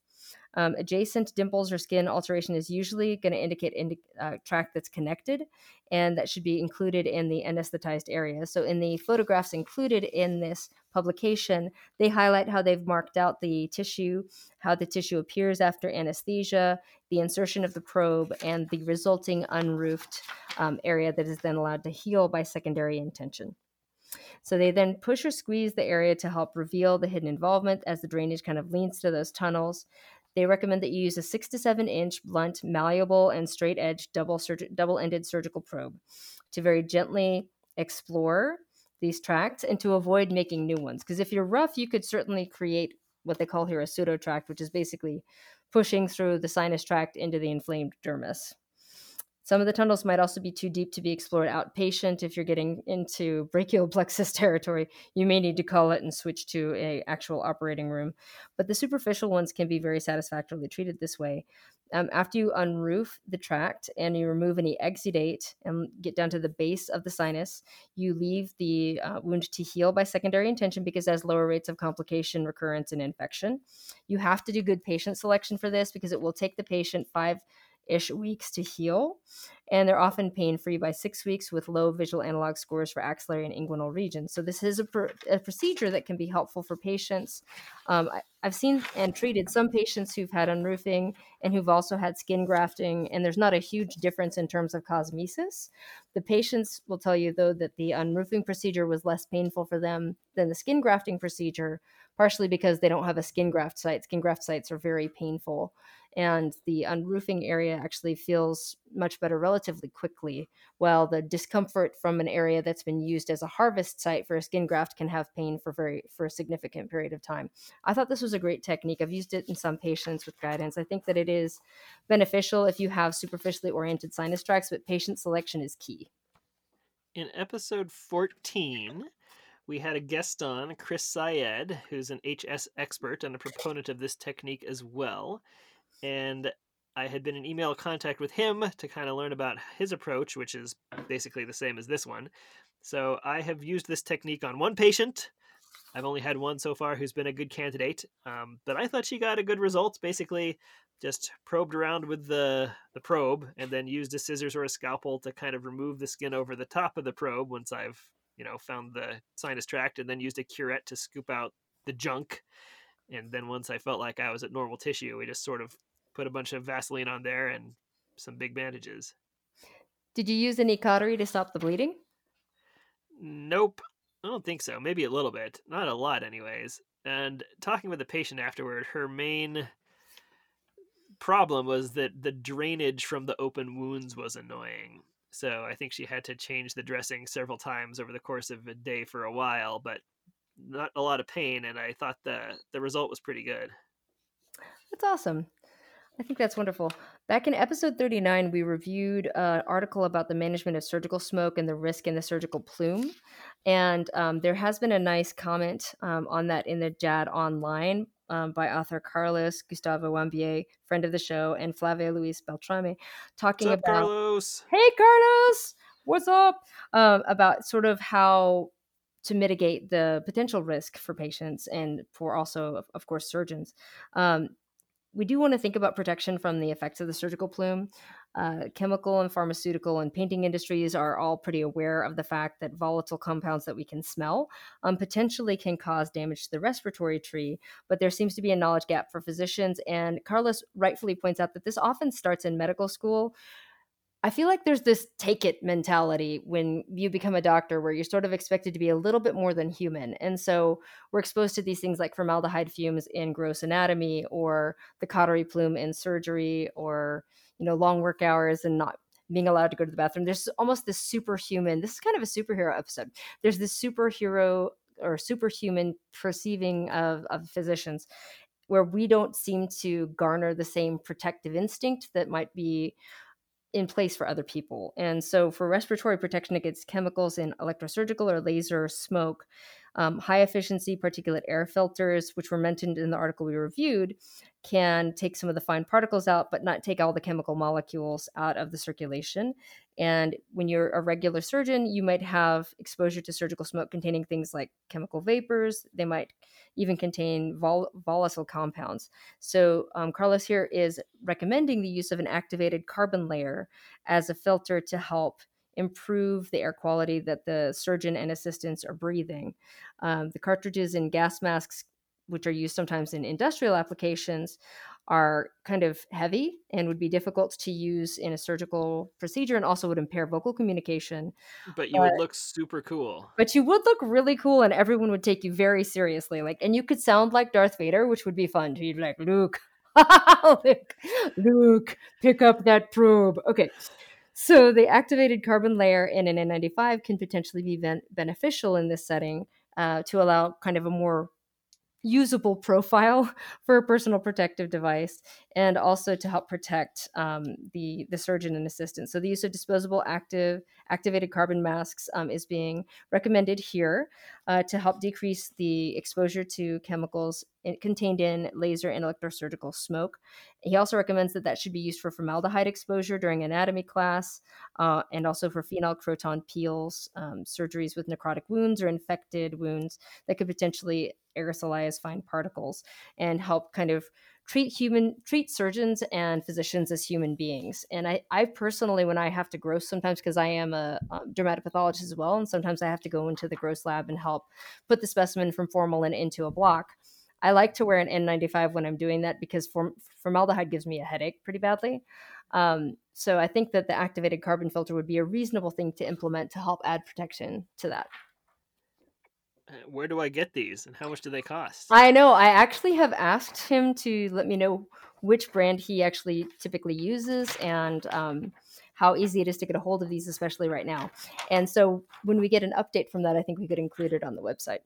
Um, adjacent dimples or skin alteration is usually going to indicate indi- uh, tract that's connected, and that should be included in the anesthetized area. So, in the photographs included in this publication, they highlight how they've marked out the tissue, how the tissue appears after anesthesia, the insertion of the probe, and the resulting unroofed um, area that is then allowed to heal by secondary intention. So they then push or squeeze the area to help reveal the hidden involvement as the drainage kind of leans to those tunnels. They recommend that you use a six to seven inch blunt, malleable, and straight edge double surg- double ended surgical probe to very gently explore these tracts and to avoid making new ones. Because if you're rough, you could certainly create what they call here a pseudo tract, which is basically pushing through the sinus tract into the inflamed dermis. Some of the tunnels might also be too deep to be explored outpatient. If you're getting into brachial <laughs> plexus territory, you may need to call it and switch to a actual operating room. But the superficial ones can be very satisfactorily treated this way. Um, after you unroof the tract and you remove any exudate and get down to the base of the sinus, you leave the uh, wound to heal by secondary intention because it has lower rates of complication, recurrence, and infection. You have to do good patient selection for this because it will take the patient five ish weeks to heal. And they're often pain free by six weeks with low visual analog scores for axillary and inguinal regions. So, this is a, pr- a procedure that can be helpful for patients. Um, I, I've seen and treated some patients who've had unroofing and who've also had skin grafting, and there's not a huge difference in terms of cosmesis. The patients will tell you, though, that the unroofing procedure was less painful for them than the skin grafting procedure, partially because they don't have a skin graft site. Skin graft sites are very painful and the unroofing area actually feels much better relatively quickly while the discomfort from an area that's been used as a harvest site for a skin graft can have pain for very for a significant period of time. I thought this was a great technique. I've used it in some patients with guidance. I think that it is beneficial if you have superficially oriented sinus tracts but patient selection is key. In episode 14 we had a guest on, Chris Sayed, who's an HS expert and a proponent of this technique as well and I had been in email contact with him to kind of learn about his approach, which is basically the same as this one. So I have used this technique on one patient. I've only had one so far who's been a good candidate, um, but I thought she got a good result. Basically, just probed around with the the probe and then used a scissors or a scalpel to kind of remove the skin over the top of the probe once I've you know found the sinus tract, and then used a curette to scoop out the junk. And then once I felt like I was at normal tissue, we just sort of put a bunch of Vaseline on there and some big bandages. Did you use any cautery to stop the bleeding? Nope. I don't think so. Maybe a little bit. Not a lot, anyways. And talking with the patient afterward, her main problem was that the drainage from the open wounds was annoying. So I think she had to change the dressing several times over the course of a day for a while, but not a lot of pain. And I thought the the result was pretty good. That's awesome. I think that's wonderful. Back in episode 39, we reviewed an article about the management of surgical smoke and the risk in the surgical plume. And um, there has been a nice comment um, on that in the JAAD online um, by author Carlos Gustavo Wambier, friend of the show, and Flavia Luis Beltrame, talking up, about. Carlos? Hey, Carlos! What's up? Um, about sort of how to mitigate the potential risk for patients and for also, of course, surgeons. Um, we do want to think about protection from the effects of the surgical plume. Uh, chemical and pharmaceutical and painting industries are all pretty aware of the fact that volatile compounds that we can smell um, potentially can cause damage to the respiratory tree, but there seems to be a knowledge gap for physicians. And Carlos rightfully points out that this often starts in medical school, I feel like there's this take it mentality when you become a doctor where you're sort of expected to be a little bit more than human. And so we're exposed to these things like formaldehyde fumes in gross anatomy or the cautery plume in surgery or, you know, long work hours and not being allowed to go to the bathroom. There's almost this superhuman, this is kind of a superhero episode. There's this superhero or superhuman perceiving of, of physicians where we don't seem to garner the same protective instinct that might be in place for other people. And so, for respiratory protection against chemicals in electrosurgical or laser smoke, um, high efficiency particulate air filters, which were mentioned in the article we reviewed, can take some of the fine particles out, but not take all the chemical molecules out of the circulation. And when you're a regular surgeon, you might have exposure to surgical smoke containing things like chemical vapors. They might even contain vol- volatile compounds. So, um, Carlos here is recommending the use of an activated carbon layer as a filter to help improve the air quality that the surgeon and assistants are breathing. Um, the cartridges and gas masks, which are used sometimes in industrial applications, are kind of heavy and would be difficult to use in a surgical procedure and also would impair vocal communication. But you would look super cool. But you would look really cool and everyone would take you very seriously. Like and you could sound like Darth Vader, which would be fun. You'd be like, Luke, <laughs> Luke, Luke, pick up that probe. Okay. So the activated carbon layer in an N95 can potentially be ben- beneficial in this setting uh, to allow kind of a more usable profile <laughs> for a personal protective device and also to help protect um, the the surgeon and assistant. So the use of disposable active activated carbon masks um, is being recommended here uh, to help decrease the exposure to chemicals contained in laser and electrosurgical smoke. He also recommends that that should be used for formaldehyde exposure during anatomy class uh, and also for phenol croton peels um, surgeries with necrotic wounds or infected wounds that could potentially aerosolize fine particles and help kind of treat human treat surgeons and physicians as human beings. And i, I personally when i have to gross sometimes because i am a um, dermatopathologist as well and sometimes i have to go into the gross lab and help put the specimen from formalin into a block i like to wear an n95 when i'm doing that because form, formaldehyde gives me a headache pretty badly. Um, so i think that the activated carbon filter would be a reasonable thing to implement to help add protection to that Where do I get these and how much do they cost? I know. I actually have asked him to let me know which brand he actually typically uses and um, how easy it is to get a hold of these, especially right now. And so when we get an update from that, I think we could include it on the website.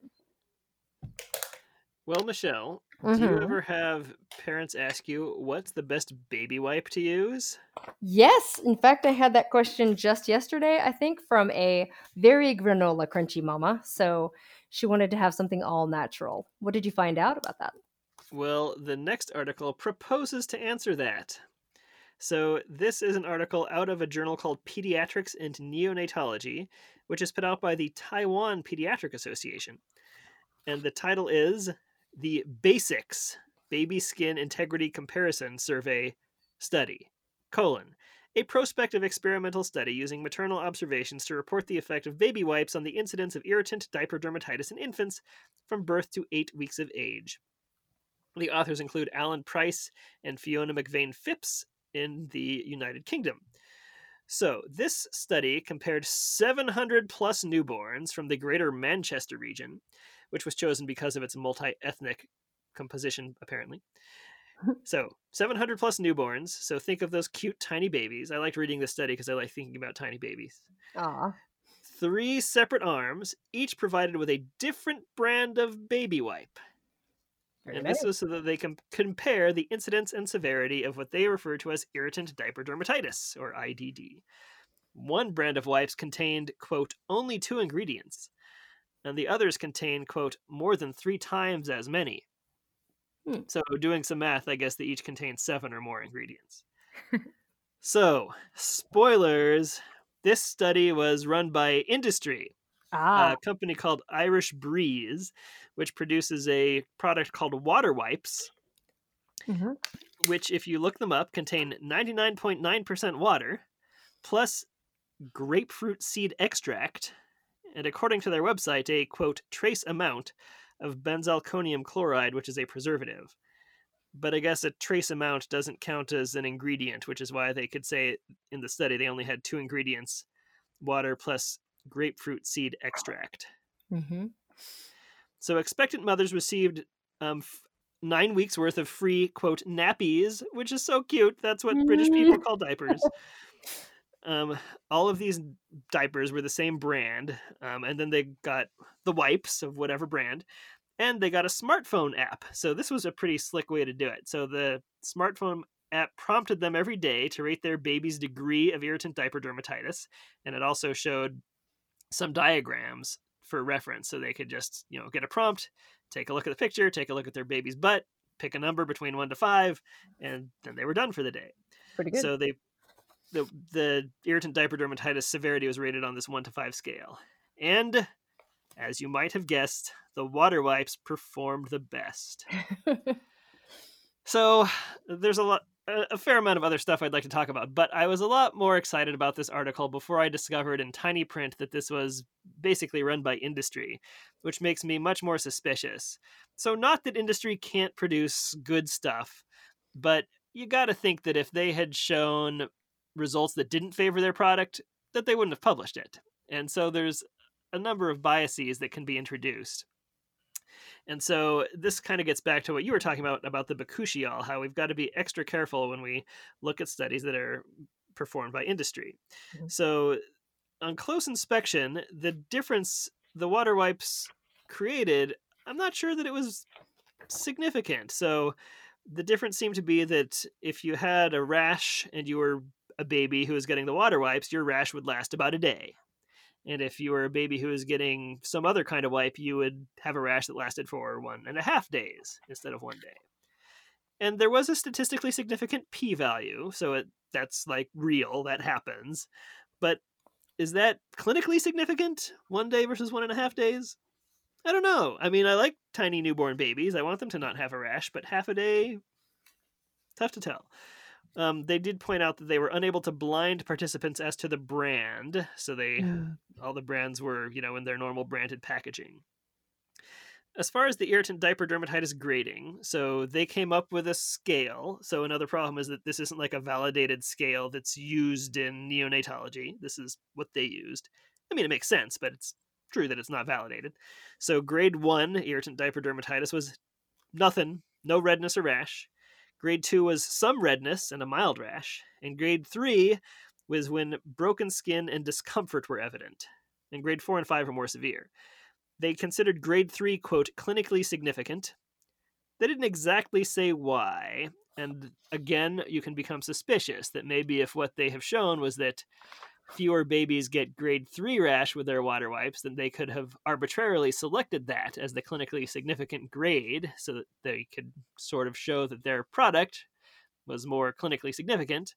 Well, Michelle, do you Mhm. ever have parents ask you what's the best baby wipe to use? Yes, in fact, I had that question just yesterday, I think, from a very granola crunchy mama. So she wanted to have something all natural. What did you find out about that? Well, the next article proposes to answer that. So, this is an article out of a journal called Pediatrics and Neonatology, which is put out by the Taiwan Pediatric Association. And the title is The Basics Baby Skin Integrity Comparison Survey Study, colon, a prospective experimental study using maternal observations to report the effect of baby wipes on the incidence of irritant diaper dermatitis in infants from birth to eight weeks of age. The authors include Alan Price and Fiona McVeigh Phipps in the United Kingdom. So, this study compared 700 plus newborns from the greater Manchester region, which was chosen because of its multi ethnic composition, apparently. So, 700 plus newborns. So, think of those cute tiny babies. I liked reading this study because I like thinking about tiny babies. Aw. Three separate arms, each provided with a different brand of baby wipe. Very And nice. this was so that they can compare the incidence and severity of what they refer to as irritant diaper dermatitis, or IDD. One brand of wipes contained, quote, only two ingredients, and the others contained, quote, more than three times as many. Hmm. So, doing some math, I guess they each contain seven or more ingredients. <laughs> so, spoilers this study was run by industry, Ah. a company called Irish Breeze, which produces a product called Water Wipes, Mhm. which, if you look them up, contain 99.9% water plus grapefruit seed extract, and according to their website, a quote, trace amount of benzalkonium chloride, which is a preservative. But I guess a trace amount doesn't count as an ingredient, which is why they could say in the study they only had two ingredients water plus grapefruit seed extract. hmm So expectant mothers received um, f- nine weeks worth of free quote nappies, which is so cute. That's what British people <laughs> call diapers. Um, all of these diapers were the same brand, um, and then they got the wipes of whatever brand, and they got a smartphone app. So this was a pretty slick way to do it. So the smartphone app prompted them every day to rate their baby's degree of irritant diaper dermatitis, and it also showed some diagrams for reference so they could just you know get a prompt take a look at the picture take a look at their baby's butt pick a number between one to five and then they were done for the day Pretty good. so they the the irritant diaper dermatitis severity was rated on this one to five scale and as you might have guessed the water wipes performed the best <laughs> so there's a lot a a fair amount of other stuff I'd like to talk about, but I was a lot more excited about this article before I discovered in tiny print that this was basically run by industry, which makes me much more suspicious. So, not that industry can't produce good stuff, but you got to think that if they had shown results that didn't favor their product, that they wouldn't have published it. And so, there's a number of biases that can be introduced. And so this kind of gets back to what you were talking about about the bakuchiol, how we've got to be extra careful when we look at studies that are performed by industry. Mhm. So on close inspection, the difference the water wipes created, I'm not sure that it was significant. So the difference seemed to be that if you had a rash and you were a baby who was getting the water wipes, your rash would last about a day. And if you were a baby who was getting some other kind of wipe, you would have a rash that lasted for one and a half days instead of one day. And there was a statistically significant p value, so it, that's like real, that happens. But is that clinically significant? One day versus one and a half days? I don't know. I mean, I like tiny newborn babies. I want them to not have a rash, but half a day, tough to tell. Um, they did point out that they were unable to blind participants as to the brand, so they Mm. all the brands were, you know, in their normal branded packaging. As far as the irritant diaper dermatitis grading, so they came up with a scale. So another problem is that this isn't like a validated scale that's used in neonatology. This is what they used. I mean, it makes sense, but it's true that it's not validated. So grade one irritant diaper dermatitis was nothing, no redness or rash. Grade two was some redness and a mild rash. And grade three was when broken skin and discomfort were evident. And grade four and five were more severe. They considered grade three, quote, clinically significant. They didn't exactly say why. And again, you can become suspicious that maybe if what they have shown was that fewer babies get grade 3 rash with their water wipes, then they could have arbitrarily selected that as the clinically significant grade so that they could sort of show that their product was more clinically significant.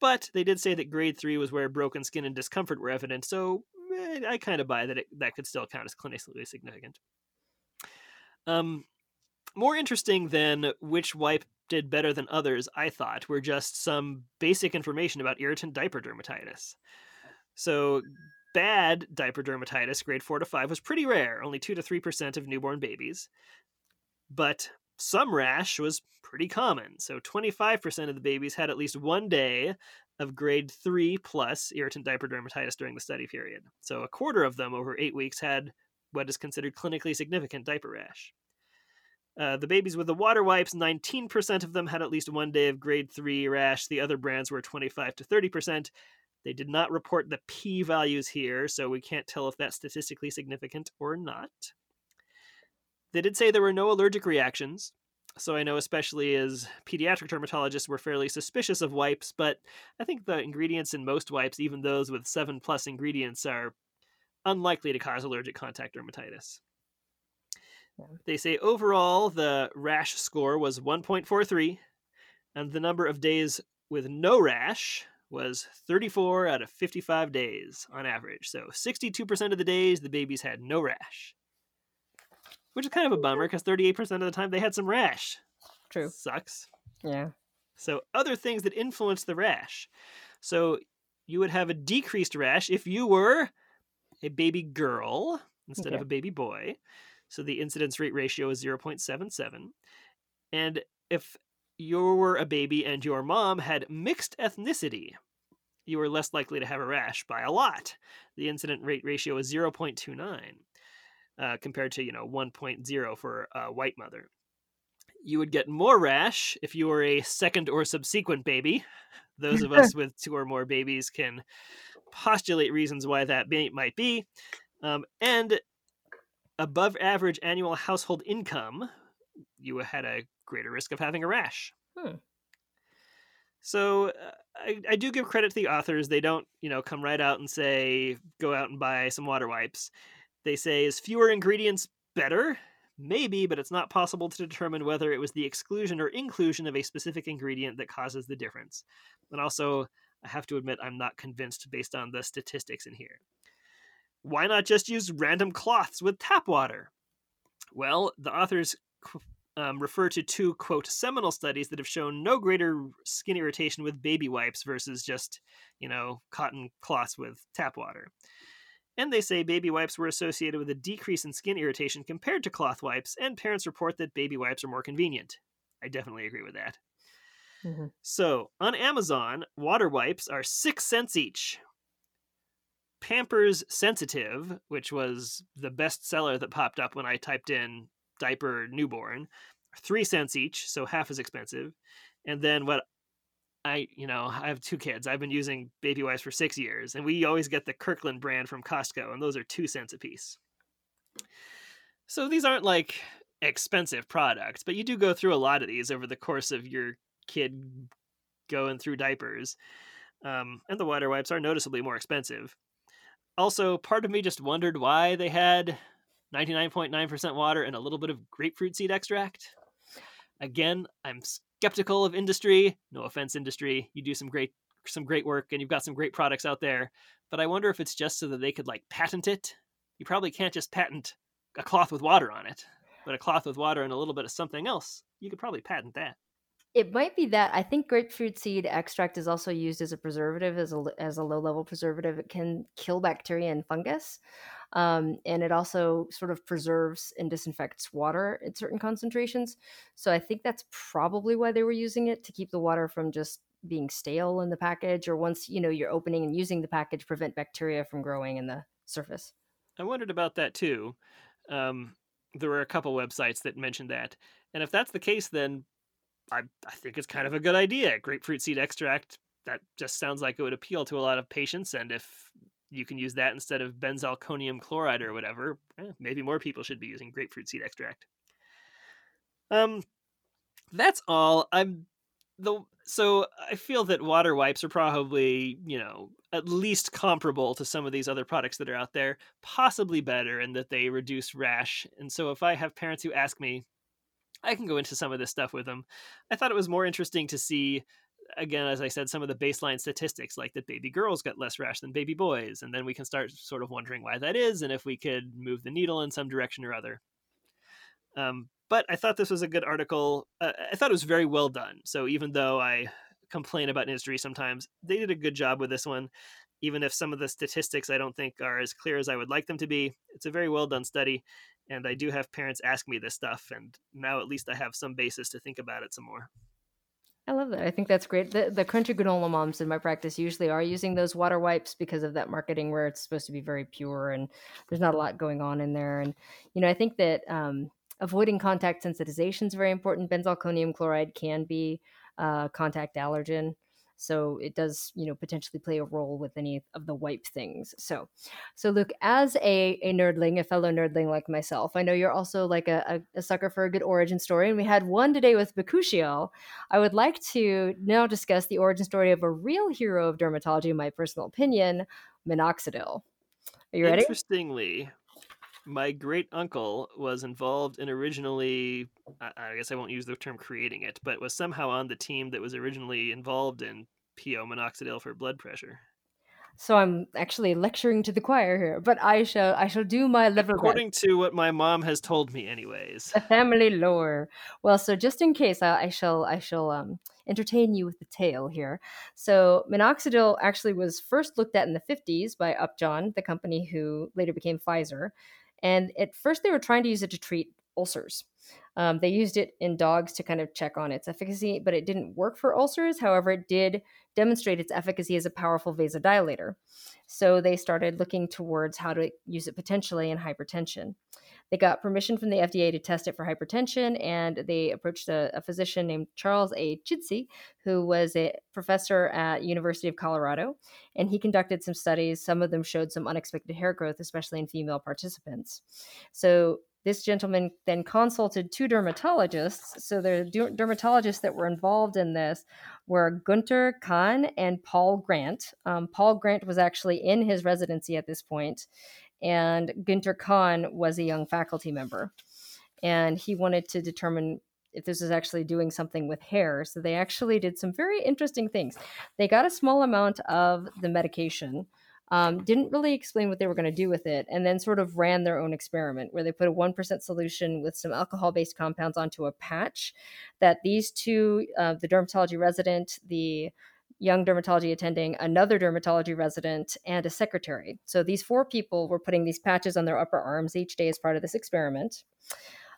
But they did say that grade 3 was where broken skin and discomfort were evident, so eh, I kind of buy that it, that could still count as clinically significant. Um, more interesting than which wipe did better than others, I thought, were just some basic information about irritant diaper dermatitis. So, bad diaper dermatitis, grade 4 to 5, was pretty rare, only 2 to 3% of newborn babies. But some rash was pretty common. So, 25% of the babies had at least one day of grade 3 plus irritant diaper dermatitis during the study period. So, a quarter of them over eight weeks had what is considered clinically significant diaper rash. Uh, the babies with the water wipes, 19% of them had at least one day of grade 3 rash. The other brands were 25 to 30%. They did not report the p values here, so we can't tell if that's statistically significant or not. They did say there were no allergic reactions, so I know, especially as pediatric dermatologists, we're fairly suspicious of wipes, but I think the ingredients in most wipes, even those with 7 plus ingredients, are unlikely to cause allergic contact dermatitis. They say overall the rash score was 1.43, and the number of days with no rash was 34 out of 55 days on average. So 62% of the days the babies had no rash. Which is kind of a bummer mm-hmm. because 38% of the time they had some rash. True. Sucks. Yeah. So other things that influence the rash. So you would have a decreased rash if you were a baby girl instead Okay. of a baby boy. So the incidence rate ratio is 0.77. And if you were a baby and your mom had mixed ethnicity, you were less likely to have a rash by a lot. The incident rate ratio is 0.29 uh, compared to, you know, 1.0 for a white mother. You would get more rash if you were a second or subsequent baby. Those of us <laughs> with two or more babies can postulate reasons why that may, might be. Um, and above average annual household income, you had a greater risk of having a rash. Hmm. So uh, I, I do give credit to the authors. They don't, you know, come right out and say, go out and buy some water wipes. They say, is fewer ingredients better? Maybe, but it's not possible to determine whether it was the exclusion or inclusion of a specific ingredient that causes the difference. And also, I have to admit, I'm not convinced based on the statistics in here. Why not just use random cloths with tap water? Well, the authors um, refer to two, quote, seminal studies that have shown no greater skin irritation with baby wipes versus just, you know, cotton cloths with tap water. And they say baby wipes were associated with a decrease in skin irritation compared to cloth wipes, and parents report that baby wipes are more convenient. I definitely agree with that. Mhm. So, on Amazon, water wipes are six cents each. Pampers Sensitive, which was the best seller that popped up when I typed in diaper newborn, three cents each, so half as expensive. And then what I, you know, I have two kids. I've been using baby wipes for six years, and we always get the Kirkland brand from Costco, and those are two cents a piece. So these aren't like expensive products, but you do go through a lot of these over the course of your kid going through diapers. Um, and the water wipes are noticeably more expensive. Also, part of me just wondered why they had 99.9% water and a little bit of grapefruit seed extract. Again, I'm skeptical of industry. No offense, industry. You do some great some great work and you've got some great products out there. But I wonder if it's just so that they could like patent it. You probably can't just patent a cloth with water on it, but a cloth with water and a little bit of something else. You could probably patent that. It might be that. I think grapefruit seed extract is also used as a preservative, as a as a low level preservative. It can kill bacteria and fungus, um, and it also sort of preserves and disinfects water at certain concentrations. So I think that's probably why they were using it to keep the water from just being stale in the package, or once you know you're opening and using the package, prevent bacteria from growing in the surface. I wondered about that too. Um, there were a couple websites that mentioned that, and if that's the case, then I, I think it's kind of a good idea. Grapefruit seed extract that just sounds like it would appeal to a lot of patients, and if you can use that instead of benzalkonium chloride or whatever, eh, maybe more people should be using grapefruit seed extract. Um, that's all. I'm the so I feel that water wipes are probably you know at least comparable to some of these other products that are out there, possibly better and that they reduce rash. And so if I have parents who ask me, I can go into some of this stuff with them. I thought it was more interesting to see again, as I said, some of the baseline statistics, like that baby girls got less rash than baby boys, and then we can start sort of wondering why that is, and if we could move the needle in some direction or other. Um, but I thought this was a good article. Uh, I thought it was very well done. So even though I complain about industry sometimes, they did a good job with this one. Even if some of the statistics I don't think are as clear as I would like them to be, it's a very well done study. And I do have parents ask me this stuff, and now at least I have some basis to think about it some more. I love that. I think that's great. The, the crunchy granola moms in my practice usually are using those water wipes because of that marketing where it's supposed to be very pure and there's not a lot going on in there. And, you know, I think that um, avoiding contact sensitization is very important. Benzalkonium chloride can be uh, contact allergen so it does you know potentially play a role with any of the wipe things. So so luke as a, a nerdling a fellow nerdling like myself i know you're also like a, a, a sucker for a good origin story and we had one today with bakuchiol. i would like to now discuss the origin story of a real hero of dermatology in my personal opinion minoxidil. Are you ready? Interestingly my great uncle was involved in originally I, guess i won't use the term creating it but was somehow on the team that was originally involved in po minoxidil for blood pressure so i'm actually lecturing to the choir here but i shall i shall do my level according best. to what my mom has told me anyways the family lore well so just in case i, I shall i shall um entertain you with the tale here. So, minoxidil actually was first looked at in the 50s by Upjohn, the company who later became Pfizer. And at first, they were trying to use it to treat ulcers. Um, they used it in dogs to kind of check on its efficacy, but it didn't work for ulcers. However, it did demonstrate its efficacy as a powerful vasodilator. So they started looking towards how to use it potentially in hypertension. They got permission from the FDA to test it for hypertension, and they approached a, a physician named Charles A. Chidsey, who was a professor at University of Colorado, and he conducted some studies. Some of them showed some unexpected hair growth, especially in female participants. So this gentleman then consulted two dermatologists. So the dermatologists that were involved in this were Gunter Kahn and Paul Grant. Um, Paul Grant was actually in his residency at this point, and Gunter Kahn was a young faculty member. And he wanted to determine if this was actually doing something with hair. So they actually did some very interesting things. They got a small amount of the medication, um, didn't really explain what they were going to do with it, and then sort of ran their own experiment where they put a 1% solution with some alcohol based compounds onto a patch that these two, uh, the dermatology resident, the young dermatology attending, another dermatology resident, and a secretary. So these four people were putting these patches on their upper arms each day as part of this experiment.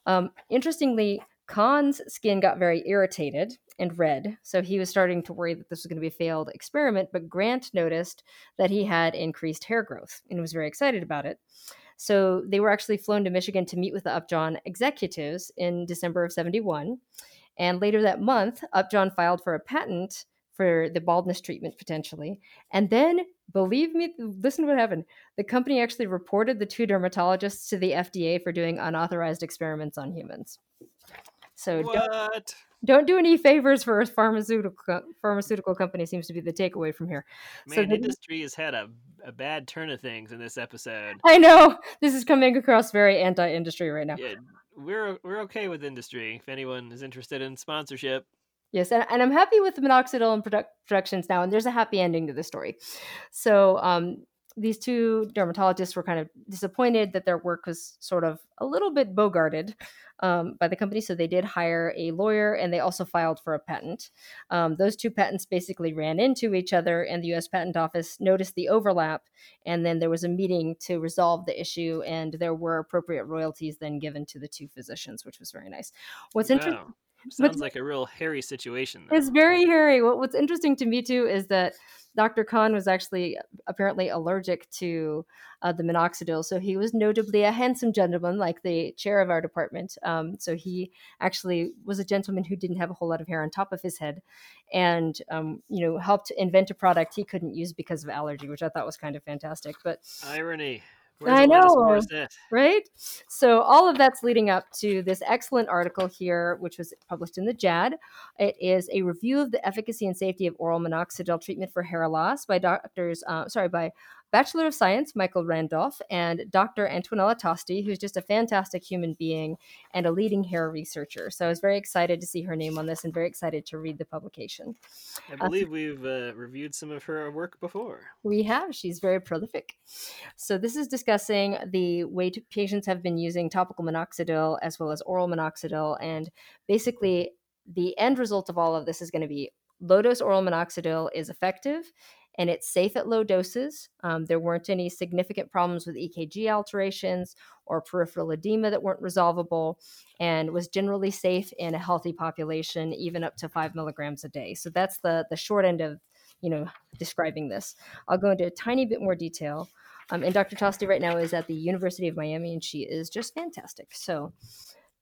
Um, interestingly, Kahn's skin got very irritated and red, so he was starting to worry that this was going to be a failed experiment. But Grant noticed that he had increased hair growth and was very excited about it. So they were actually flown to Michigan to meet with the Upjohn executives in December of 71. And later that month, Upjohn filed for a patent for the baldness treatment potentially. And then, believe me, listen to what happened. The company actually reported the two dermatologists to the FDA for doing unauthorized experiments on humans. So what? Don't, don't any favors for a pharmaceutical pharmaceutical company seems to be the takeaway from here. Man, so the industry has had a, a bad turn of things in this episode. I know this is coming across very anti-industry right now. Yeah, we're we're okay with industry. If anyone is interested in sponsorship, Yes, and, and I'm happy with the minoxidil and product, productions now, and there's a happy ending to the story. So um, these two dermatologists were kind of disappointed that their work was sort of a little bit bogarted um, by the company, so they did hire a lawyer, and they also filed for a patent. Um, those two patents basically ran into each other, and the U.S. Patent Office noticed the overlap, and then there was a meeting to resolve the issue, and there were appropriate royalties then given to the two physicians, which was very nice. What's wow. interesting Sounds like a real hairy situation. Though. It's very hairy. What, what's interesting to me too is that Dr. Kahn was actually apparently allergic to uh, the minoxidil, so he was notably a handsome gentleman, like the chair of our department. Um, so he actually was a gentleman who didn't have a whole lot of hair on top of his head, and um, you know helped invent a product he couldn't use because of allergy, which I thought was kind of fantastic. But irony. Where's I know, right? So all of that's leading up to this excellent article here, which was published in the JAAD. It is a review of the efficacy and safety of oral minoxidil treatment for hair loss by doctors, uh, sorry, by Bachelor of Science Michael Randolph and Dr. Antonella Tosti, who's just a fantastic human being and a leading hair researcher. So I was very excited to see her name on this and very excited to read the publication. I uh, believe uh, we've uh, reviewed some of her work before. We have. She's very prolific. So this is discussing the way patients have been using topical minoxidil as well as oral minoxidil. And basically, the end result of all of this is going to be low dose oral minoxidil is effective and it's safe at low doses. Um, there weren't any significant problems with EKG alterations or peripheral edema that weren't resolvable, and was generally safe in a healthy population, even up to five milligrams a day. So that's the the short end of you know describing this. I'll go into a tiny bit more detail. Um, and Dr. Tosti right now is at the University of Miami, and she is just fantastic. So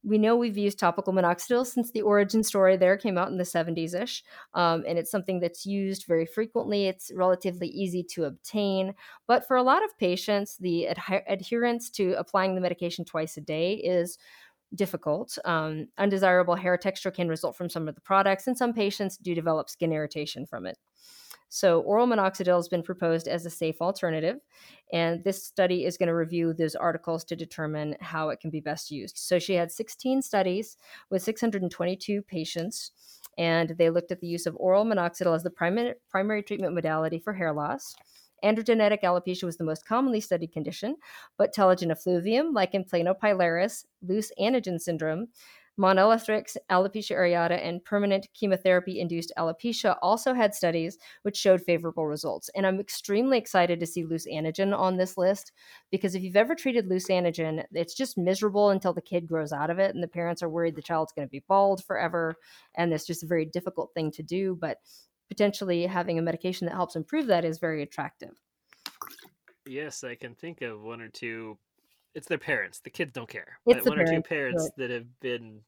we know we've used topical minoxidil since the origin story there came out in the 70s ish. Um, and it's something that's used very frequently. It's relatively easy to obtain. But for a lot of patients, the ad- adherence to applying the medication twice a day is difficult. Um, undesirable hair texture can result from some of the products, and some patients do develop skin irritation from it. So, oral minoxidil has been proposed as a safe alternative, and this study is going to review those articles to determine how it can be best used. So, she had 16 studies with 622 patients, and they looked at the use of oral minoxidil as the primary, primary treatment modality for hair loss. Androgenetic alopecia was the most commonly studied condition, but telogen effluvium, like lichen planopilaris, loose anagen syndrome, Monilethrix, alopecia areata, and permanent chemotherapy induced alopecia also had studies which showed favorable results. And I'm extremely excited to see loose anagen on this list because if you've ever treated loose anagen, it's just miserable until the kid grows out of it and the parents are worried the child's going to be bald forever. And it's just a very difficult thing to do. But potentially having a medication that helps improve that is very attractive. Yes, I can think of one or two it's their parents. The kids don't care. It's one parents, or two parents right. that have been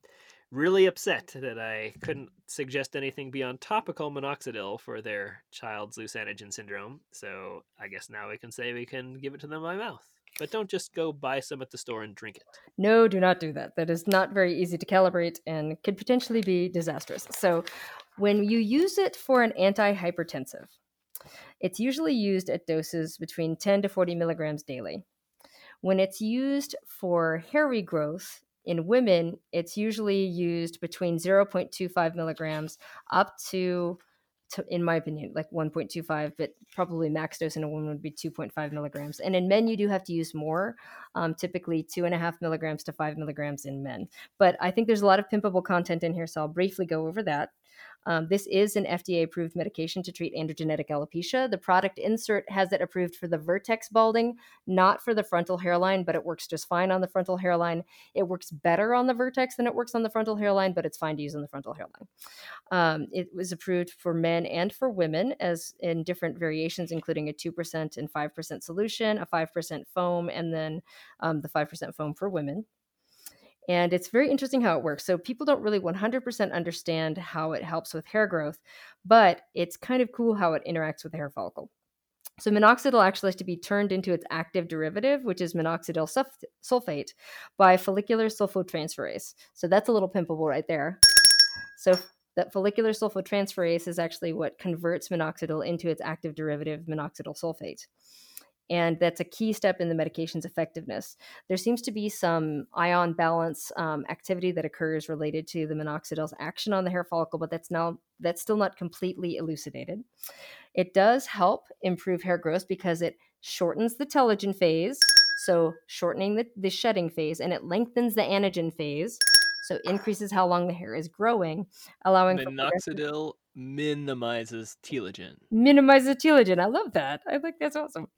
really upset that I couldn't suggest anything beyond topical minoxidil for their child's loose anagen syndrome. So I guess now we can say we can give it to them by mouth. But don't just go buy some at the store and drink it. No, do not do that. That is not very easy to calibrate and could potentially be disastrous. So when you use it for an antihypertensive, it's usually used at doses between 10 to 40 milligrams daily. When it's used for hair regrowth in women, it's usually used between 0.25 milligrams up to, to, in my opinion, like 1.25, but probably max dose in a woman would be 2.5 milligrams. And in men, you do have to use more, um, typically two and a half milligrams to five milligrams in men. But I think there's a lot of pimpable content in here, so I'll briefly go over that. Um, this is an FDA approved medication to treat androgenetic alopecia. The product insert has it approved for the vertex balding, not for the frontal hairline, but it works just fine on the frontal hairline. It works better on the vertex than it works on the frontal hairline, but it's fine to use on the frontal hairline. Um, it was approved for men and for women as in different variations, including a 2% and 5% solution, a 5% foam, and then um, the 5% foam for women. And it's very interesting how it works. So people don't really 100% understand how it helps with hair growth, but it's kind of cool how it interacts with the hair follicle. So minoxidil actually has to be turned into its active derivative, which is minoxidil sulfate, by follicular sulfotransferase. So that's a little pimpable right there. So that follicular sulfotransferase is actually what converts minoxidil into its active derivative, minoxidil sulfate and that's a key step in the medication's effectiveness. There seems to be some ion balance um, activity that occurs related to the minoxidil's action on the hair follicle, but that's now that's still not completely elucidated. It does help improve hair growth because it shortens the telogen phase, so shortening the, the shedding phase, and it lengthens the anagen phase, so ah. increases how long the hair is growing, allowing minoxidil minimizes telogen. Minimizes telogen. I love that. I think that's awesome.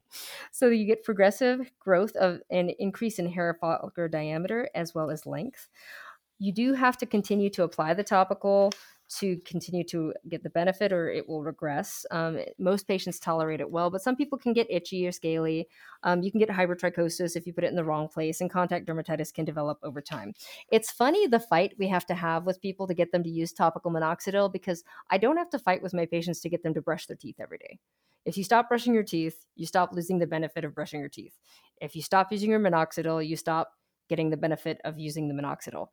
So you get progressive growth of an increase in hair follicle diameter as well as length. You do have to continue to apply the topical to continue to get the benefit or it will regress. Um, most patients tolerate it well, but some people can get itchy or scaly. Um, you can get hypertrichosis if you put it in the wrong place, and contact dermatitis can develop over time. It's funny the fight we have to have with people to get them to use topical minoxidil because I don't have to fight with my patients to get them to brush their teeth every day. If you stop brushing your teeth, you stop losing the benefit of brushing your teeth. If you stop using your minoxidil, you stop getting the benefit of using the minoxidil.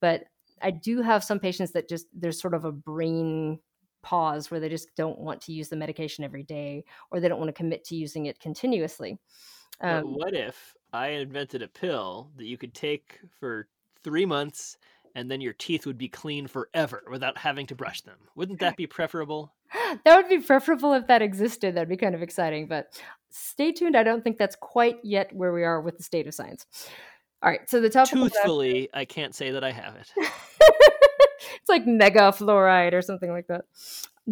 But I do have some patients that just there's sort of a brain pause where they just don't want to use the medication every day or they don't want to commit to using it continuously. Um, what if I invented a pill that you could take for three months and then your teeth would be clean forever without having to brush them? Wouldn't that be preferable? <laughs> that would be preferable if that existed. That'd be kind of exciting. But stay tuned. I don't think that's quite yet where we are with the state of science. All right, so the top. Truthfully, I can't say that I have it. <laughs> it's like mega fluoride or something like that.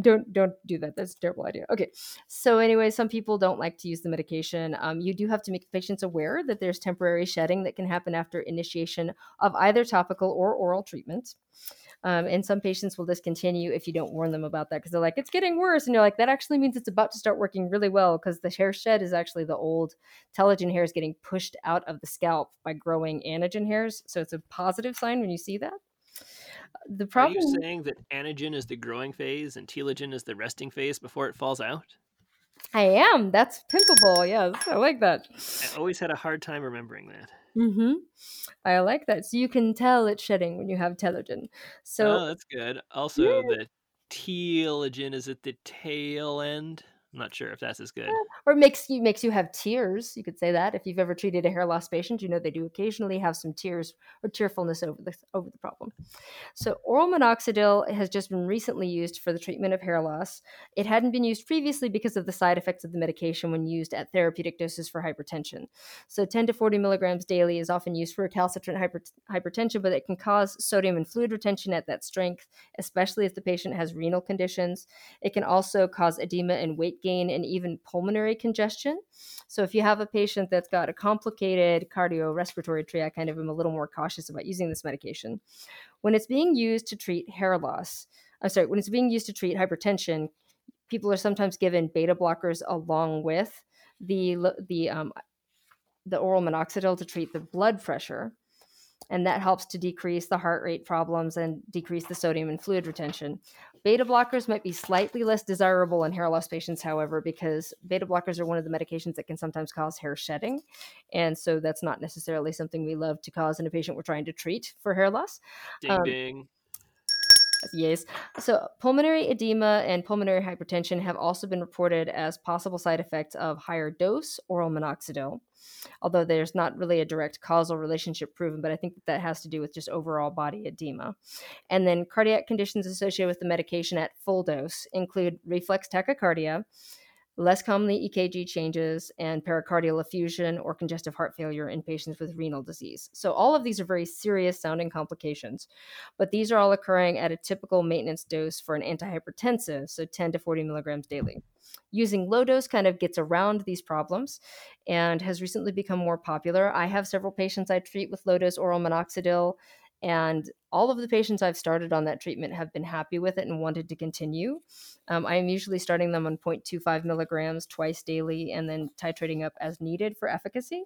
Don't don't do that. That's a terrible idea. Okay. So anyway, some people don't like to use the medication. Um, you do have to make patients aware that there's temporary shedding that can happen after initiation of either topical or oral treatment. Um, and some patients will discontinue if you don't warn them about that because they're like, it's getting worse. And you're like, that actually means it's about to start working really well because the hair shed is actually the old telogen hairs getting pushed out of the scalp by growing anagen hairs. So it's a positive sign when you see that. The problem. Are you saying that anagen is the growing phase and telogen is the resting phase before it falls out? I am. That's pimpable. Yes, I like that. I always had a hard time remembering that. Mm-hmm. I like that. So you can tell it's shedding when you have telogen. So oh, that's good. Also, yeah. the telogen is at the tail end. I'm not sure if that's as good. Or makes you makes you have tears. You could say that if you've ever treated a hair loss patient, you know they do occasionally have some tears or tearfulness over the over the problem. So oral minoxidil has just been recently used for the treatment of hair loss. It hadn't been used previously because of the side effects of the medication when used at therapeutic doses for hypertension. So 10 to 40 milligrams daily is often used for recalcitrant hyper, hypertension, but it can cause sodium and fluid retention at that strength, especially if the patient has renal conditions. It can also cause edema and weight gain and even pulmonary congestion. So if you have a patient that's got a complicated cardiorespiratory tree, I kind of am a little more cautious about using this medication. When it's being used to treat hair loss, I'm sorry, when it's being used to treat hypertension, people are sometimes given beta blockers along with the the um, the oral minoxidil to treat the blood pressure and that helps to decrease the heart rate problems and decrease the sodium and fluid retention. Beta blockers might be slightly less desirable in hair loss patients, however, because beta blockers are one of the medications that can sometimes cause hair shedding. And so that's not necessarily something we love to cause in a patient we're trying to treat for hair loss. Ding um, ding. Yes. So, pulmonary edema and pulmonary hypertension have also been reported as possible side effects of higher dose oral minoxidil although there's not really a direct causal relationship proven, but I think that, that has to do with just overall body edema. And then cardiac conditions associated with the medication at full dose include reflex tachycardia, less commonly EKG changes, and pericardial effusion or congestive heart failure in patients with renal disease. So, all of these are very serious sounding complications, but these are all occurring at a typical maintenance dose for an antihypertensive, so 10 to 40 milligrams daily. Using low dose kind of gets around these problems and has recently become more popular. I have several patients I treat with low dose oral minoxidil and all of the patients I've started on that treatment have been happy with it and wanted to continue. Um, I am usually starting them on 0.25 milligrams twice daily and then titrating up as needed for efficacy.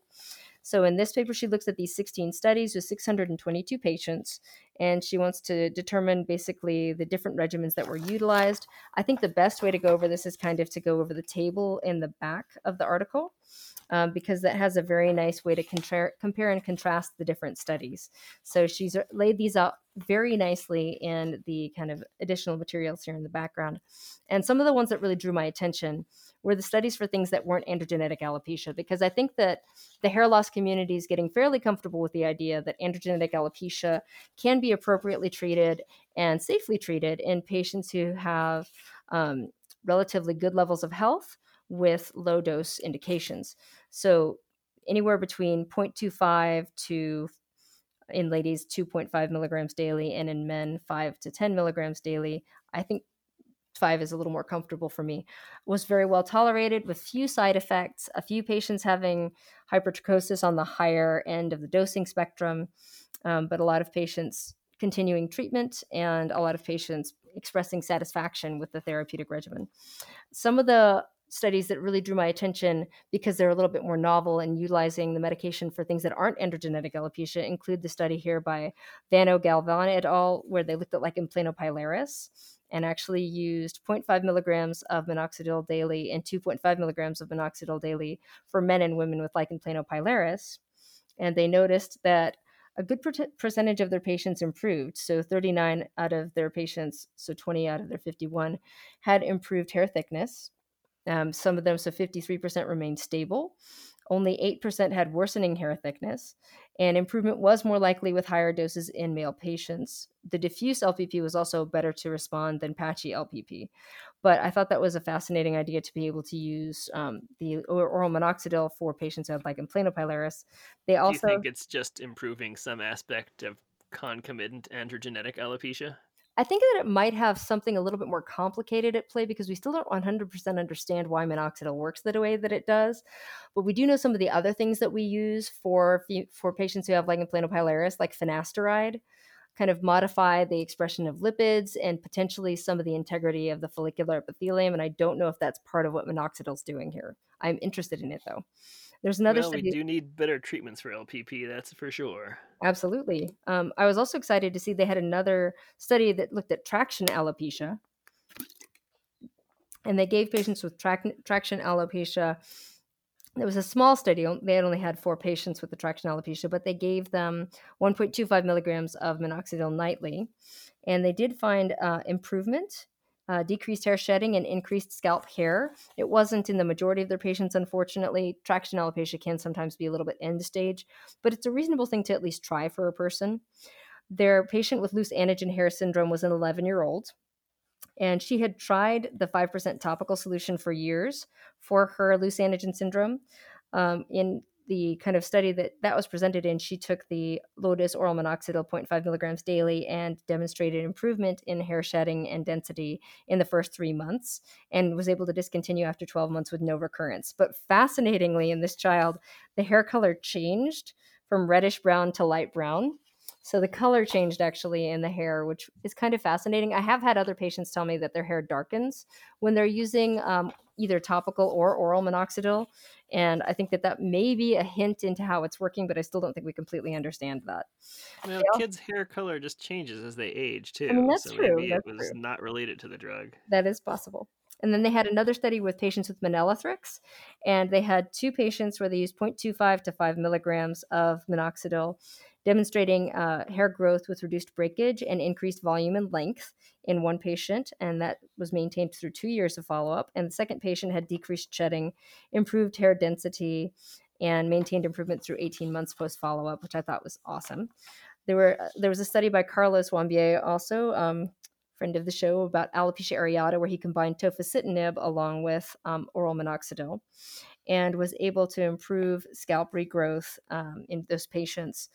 So in this paper, she looks at these 16 studies with 622 patients, and she wants to determine basically the different regimens that were utilized. I think the best way to go over this is kind of to go over the table in the back of the article um, because that has a very nice way to contra- compare and contrast the different studies. So she's laid these out very nicely in the kind of additional materials here in the background. And some of the ones that really drew my attention were the studies for things that weren't androgenetic alopecia, because I think that the hair loss community is getting fairly comfortable with the idea that androgenetic alopecia can be appropriately treated and safely treated in patients who have um, relatively good levels of health with low dose indications. So anywhere between 0.25 to in ladies 2.5 milligrams daily and in men 5 to 10 milligrams daily i think 5 is a little more comfortable for me was very well tolerated with few side effects a few patients having hypertrichosis on the higher end of the dosing spectrum um, but a lot of patients continuing treatment and a lot of patients expressing satisfaction with the therapeutic regimen. Some of the studies that really drew my attention because they're a little bit more novel and utilizing the medication for things that aren't androgenetic alopecia include the study here by Vano Galvan et al., where they looked at lichen planopilaris and actually used 0.5 milligrams of minoxidil daily and 2.5 milligrams of minoxidil daily for men and women with lichen planopilaris. And they noticed that a good percentage of their patients improved. So 39 out of their patients, so 20 out of their 51, had improved hair thickness. Um, some of them, so 53%, remained stable. Only 8% had worsening hair thickness, and improvement was more likely with higher doses in male patients. The diffuse LPP was also better to respond than patchy LPP. But I thought that was a fascinating idea to be able to use um, the oral minoxidil for patients who have lichen planopilaris. They also Do you think it's just improving some aspect of concomitant androgenetic alopecia? I think that it might have something a little bit more complicated at play because we still don't 100% understand why minoxidil works the way that it does. But we do know some of the other things that we use for for patients who have lichen planopilaris, like finasteride, kind of modify the expression of lipids and potentially some of the integrity of the follicular epithelium. And I don't know if that's part of what minoxidil is doing here. I'm interested in it though. There's another well, study. we do need better treatments for LPP, that's for sure. Absolutely. Um, I was also excited to see they had another study that looked at traction alopecia. And they gave patients with tra- traction alopecia. It was a small study. They had only had four patients with the traction alopecia, but they gave them 1.25 milligrams of minoxidil nightly. And they did find uh, improvement uh, decreased hair shedding and increased scalp hair. It wasn't in the majority of their patients, unfortunately. Traction alopecia can sometimes be a little bit end stage, but it's a reasonable thing to at least try for a person. Their patient with loose anagen hair syndrome was an 11 year old, and she had tried the 5% topical solution for years for her loose anagen syndrome. Um, in the kind of study that that was presented in, she took the lotus oral minoxidil 0.5 milligrams daily and demonstrated improvement in hair shedding and density in the first three months and was able to discontinue after 12 months with no recurrence. But fascinatingly, in this child, the hair color changed from reddish brown to light brown. So the color changed actually in the hair, which is kind of fascinating. I have had other patients tell me that their hair darkens when they're using um, either topical or oral minoxidil. And I think that that may be a hint into how it's working, but I still don't think we completely understand that. Well, kids' hair color just changes as they age too. I mean, that's so true. maybe That's it was true. not related to the drug. That is possible. And then they had another study with patients with Monilethrix, and they had two patients where they used 0.25 to 5 milligrams of minoxidil, demonstrating uh, hair growth with reduced breakage and increased volume and length in one patient, and that was maintained through two years of follow up. And the second patient had decreased shedding, improved hair density, and maintained improvement through 18 months post follow up, which I thought was awesome. There were uh, there was a study by Carlos Wambier, also um, friend of the show, about alopecia areata, where he combined tofacitinib along with um, oral minoxidil, and was able to improve scalp regrowth um, in those patients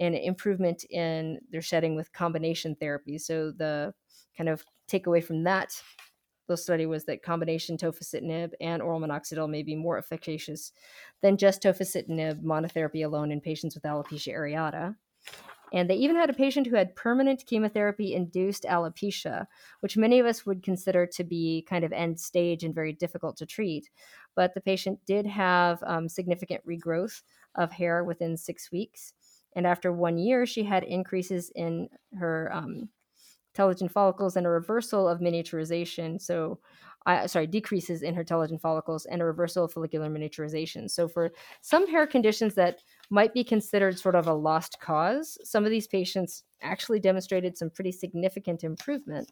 and improvement in their shedding with combination therapy. So the kind of takeaway from that the study was that combination tofacitinib and oral minoxidil may be more efficacious than just tofacitinib monotherapy alone in patients with alopecia areata. And they even had a patient who had permanent chemotherapy induced alopecia, which many of us would consider to be kind of end stage and very difficult to treat. But the patient did have um, significant regrowth of hair within six weeks. And after one year, she had increases in her um, telogen follicles and a reversal of miniaturization. So, uh, sorry, decreases in her telogen follicles and a reversal of follicular miniaturization. So, for some hair conditions that might be considered sort of a lost cause, some of these patients actually demonstrated some pretty significant improvement.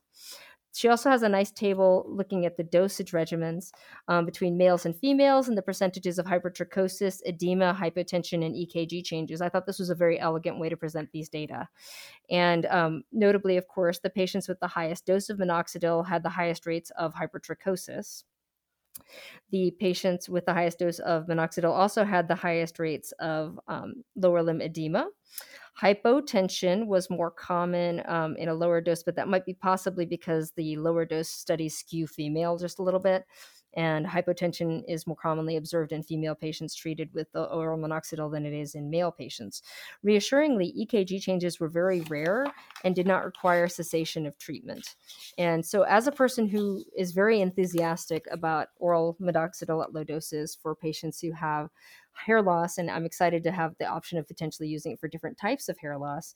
She also has a nice table looking at the dosage regimens um, between males and females and the percentages of hypertrichosis, edema, hypotension, and EKG changes. I thought this was a very elegant way to present these data. And um, notably, of course, the patients with the highest dose of minoxidil had the highest rates of hypertrichosis. The patients with the highest dose of minoxidil also had the highest rates of um, lower limb edema. Hypotension was more common um, in a lower dose, but that might be possibly because the lower dose studies skew female just a little bit. and hypotension is more commonly observed in female patients treated with the oral minoxidil than it is in male patients. Reassuringly, EKG changes were very rare and did not require cessation of treatment. And so, as a person who is very enthusiastic about oral minoxidil at low doses for patients who have hair loss, and I'm excited to have the option of potentially using it for different types of hair loss.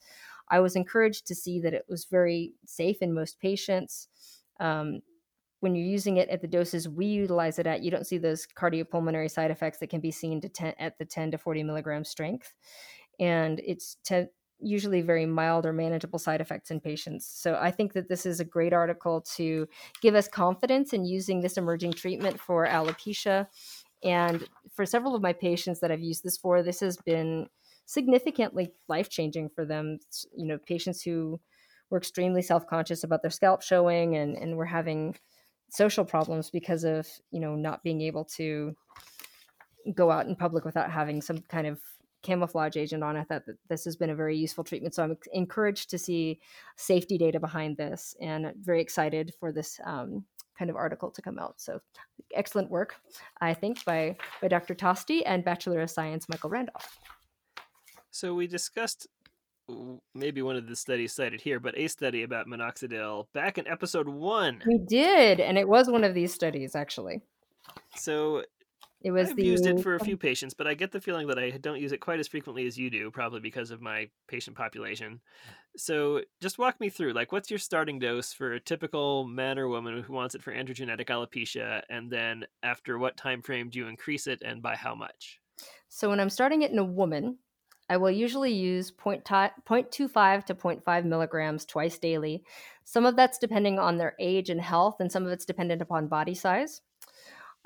I was encouraged to see that it was very safe in most patients. Um, when you're using it at the doses we utilize it at, you don't see those cardiopulmonary side effects that can be seen 10, at the 10 to 40 milligram strength. And it's te- usually very mild or manageable side effects in patients. So I think that this is a great article to give us confidence in using this emerging treatment for alopecia. And for several of my patients that I've used this for, this has been significantly life changing for them. You know, patients who were extremely self conscious about their scalp showing and, and were having social problems because of you know not being able to go out in public without having some kind of camouflage agent on it that this has been a very useful treatment so i'm encouraged to see safety data behind this and very excited for this um, kind of article to come out so excellent work i think by by dr tosti and bachelor of science michael randolph so we discussed maybe one of the studies cited here, but a study about minoxidil back in episode one. We did, and it was one of these studies actually. So it was I've the... used it for a few patients, but I get the feeling that I don't use it quite as frequently as you do, probably because of my patient population. So just walk me through, like, what's your starting dose for a typical man or woman who wants it for androgenetic alopecia, and then after what time frame do you increase it, and by how much? So when I'm starting it in a woman, I will usually use 0.25 to 0.5 milligrams twice daily. Some of that's depending on their age and health, and some of it's dependent upon body size.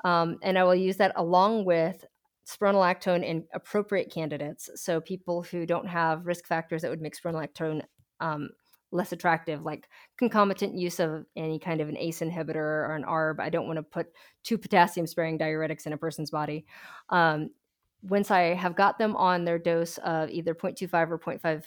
Um, and I will use that along with spironolactone in appropriate candidates. So people who don't have risk factors that would make spironolactone um, less attractive, like concomitant use of any kind of an ACE inhibitor or an ARB. I don't want to put two potassium sparing diuretics in a person's body. Um, once I have got them on their dose of either 0.25 or 0.5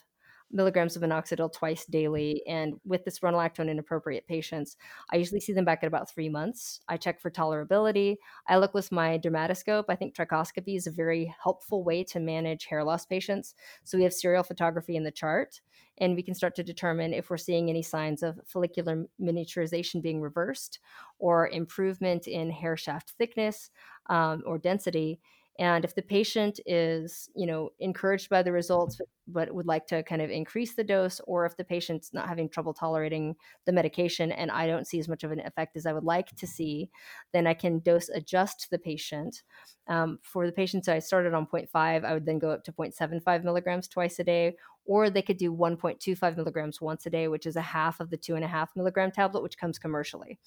milligrams of minoxidil twice daily, and with this spironolactone in appropriate patients, I usually see them back at about three months. I check for tolerability. I look with my dermatoscope. I think trichoscopy is a very helpful way to manage hair loss patients. So we have serial photography in the chart, and we can start to determine if we're seeing any signs of follicular miniaturization being reversed or improvement in hair shaft thickness um, or density and if the patient is you know encouraged by the results but would like to kind of increase the dose or if the patient's not having trouble tolerating the medication and i don't see as much of an effect as i would like to see then i can dose adjust the patient um, for the patients i started on 0.5 i would then go up to 0.75 milligrams twice a day or they could do 1.25 milligrams once a day, which is a half of the two and a half milligram tablet, which comes commercially.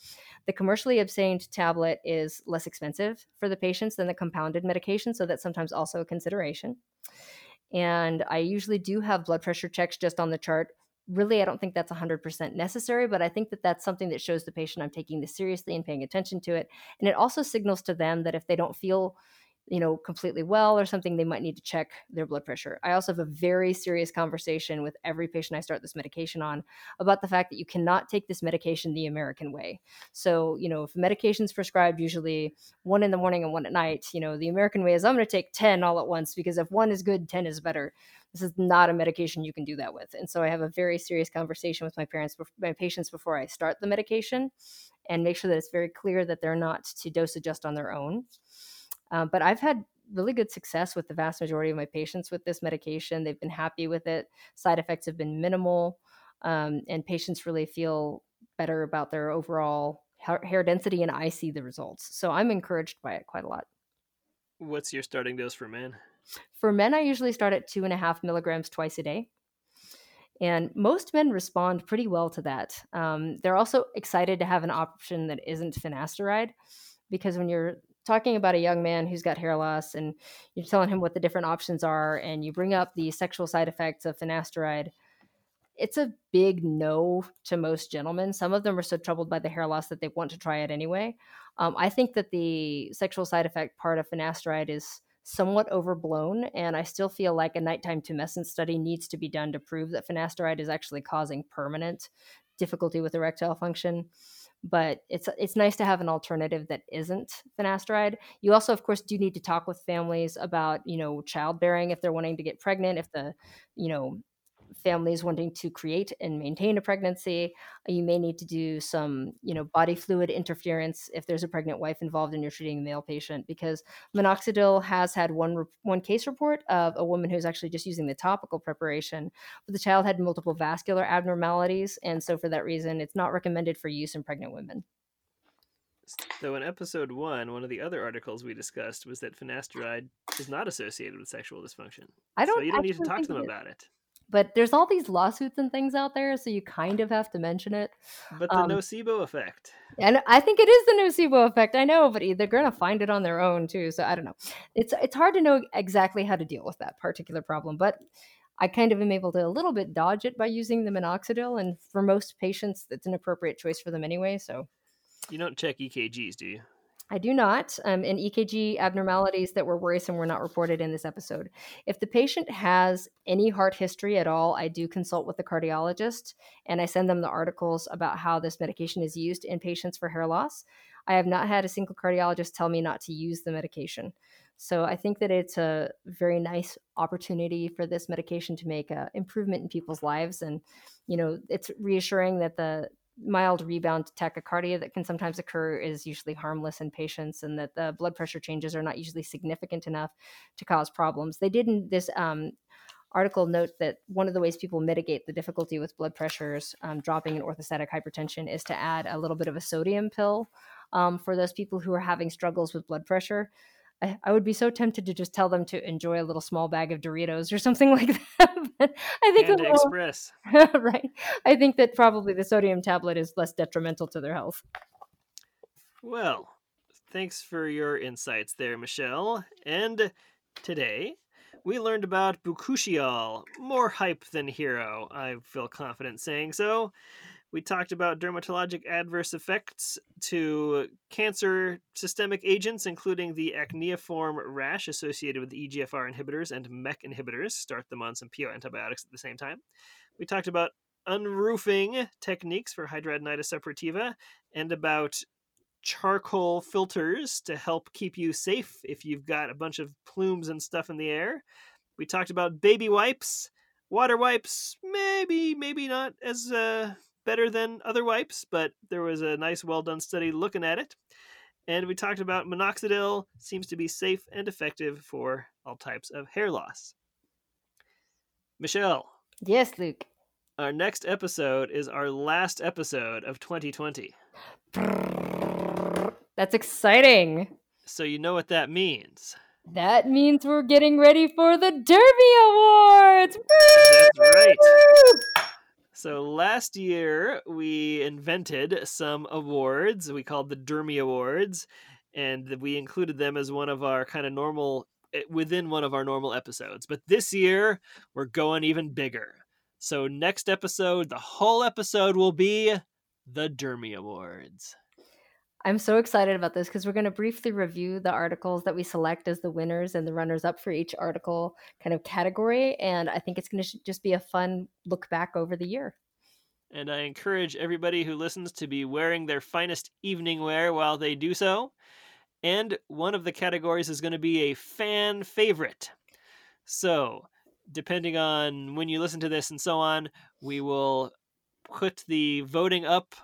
The commercially obtained tablet is less expensive for the patients than the compounded medication, so that's sometimes also a consideration. And I usually do have blood pressure checks just on the chart. Really, I don't think that's 100% necessary, but I think that that's something that shows the patient I'm taking this seriously and paying attention to it. And it also signals to them that if they don't feel you know, completely well or something, they might need to check their blood pressure. I also have a very serious conversation with every patient I start this medication on about the fact that you cannot take this medication the American way. So, you know, if medication's prescribed usually one in the morning and one at night, you know, the American way is I'm going to take 10 all at once because if one is good, 10 is better. This is not a medication you can do that with. And so I have a very serious conversation with my parents, my patients before I start the medication and make sure that it's very clear that they're not to dose adjust on their own. Um, but I've had really good success with the vast majority of my patients with this medication. They've been happy with it. Side effects have been minimal, um, and patients really feel better about their overall hair density, and I see the results. So I'm encouraged by it quite a lot. What's your starting dose for men? For men, I usually start at two and a half milligrams twice a day. And most men respond pretty well to that. Um, they're also excited to have an option that isn't finasteride because when you're talking about a young man who's got hair loss and you're telling him what the different options are and you bring up the sexual side effects of finasteride it's a big no to most gentlemen. Some of them are so troubled by the hair loss that they want to try it anyway. Um, i think that the sexual side effect part of finasteride is somewhat overblown and i still feel like a nighttime tumescence study needs to be done to prove that finasteride is actually causing permanent difficulty with erectile function but it's it's nice to have an alternative that isn't finasteride. You also, of course, do need to talk with families about you know childbearing if they're wanting to get pregnant, if the you know families wanting to create and maintain a pregnancy. Uh, you may need to do some, you know, body fluid interference if there's a pregnant wife involved and you're treating a male patient, because minoxidil has had one one case report of a woman who's actually just using the topical preparation, but the child had multiple vascular abnormalities, and so for that reason, it's not recommended for use in pregnant women. So in episode one, one of the other articles we discussed was that finasteride is not associated with sexual dysfunction. I don't. So you don't need to talk to them about it. But there's all these lawsuits and things out there, so you kind of have to mention it. But the um, nocebo effect. And I think it is the nocebo effect. I know, but they're going to find it on their own too. So I don't know. It's it's hard to know exactly how to deal with that particular problem, but I kind of am able to a little bit dodge it by using the minoxidil. And for most patients, it's an appropriate choice for them anyway. So you don't check EKGs, do you? I do not. Um, and EKG abnormalities that were worrisome were not reported in this episode. If the patient has any heart history at all, I do consult with the cardiologist and I send them the articles about how this medication is used in patients for hair loss. I have not had a single cardiologist tell me not to use the medication. So I think that it's a very nice opportunity for this medication to make an improvement in people's lives. And, you know, it's reassuring that the mild rebound tachycardia that can sometimes occur is usually harmless in patients and that the blood pressure changes are not usually significant enough to cause problems. They did in this um, article note that one of the ways people mitigate the difficulty with blood pressures um, dropping in orthostatic hypertension is to add a little bit of a sodium pill um, for those people who are having struggles with blood pressure. I, I, would be so tempted to just tell them to enjoy a little small bag of Doritos or something <laughs> like that. I think Panda little, Express, <laughs> right? I think that probably the sodium tablet is less detrimental to their health. Well, thanks for your insights there, Michelle. And today we learned about bakuchiol, more hype than hero. I feel confident saying so. We talked about dermatologic adverse effects to cancer systemic agents, including the acneiform rash associated with EGFR inhibitors and MEK inhibitors. Start them on some PO antibiotics at the same time. We talked about unroofing techniques for hidradenitis suppurativa and about charcoal filters to help keep you safe if you've got a bunch of plumes and stuff in the air. We talked about baby wipes, water wipes, maybe, maybe not as uh, better than other wipes, but there was a nice, well done study looking at it. And we talked about minoxidil seems to be safe and effective for all types of hair loss. Michelle. Yes, Luke. Our next episode is our last episode of 2020. That's exciting. So, you know what that means. That means we're getting ready for the Dermy Awards. That's right. So last year we invented some awards we called the Dermy Awards, and we included them as one of our kind of normal eh, within one of our normal episodes. But this year we're going even bigger. So next episode, the whole episode will be the Dermy Awards. I'm so excited about this because we're going to briefly review the articles that we select as the winners and the runners up for each article kind of category. And I think it's going to just be a fun look back over the year. And I encourage everybody who listens to be wearing their finest evening wear while they do so. And one of the categories is going to be a fan favorite. So, depending on when you listen to this and so on, we will put the voting up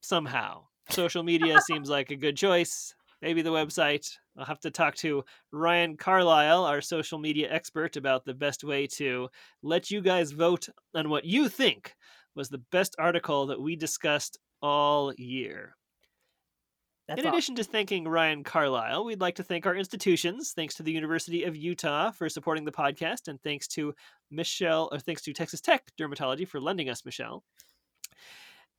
somehow social media seems like a good choice. Maybe the website. I'll have to talk to Ryan Carlisle, our social media expert, about the best way to let you guys vote on what you think was the best article that we discussed all year. That's in addition to thanking Ryan Carlisle, we'd like to thank our institutions. Thanks to the University of Utah for supporting the podcast, and thanks to Michelle, or thanks to Texas Tech Dermatology for lending us Michelle.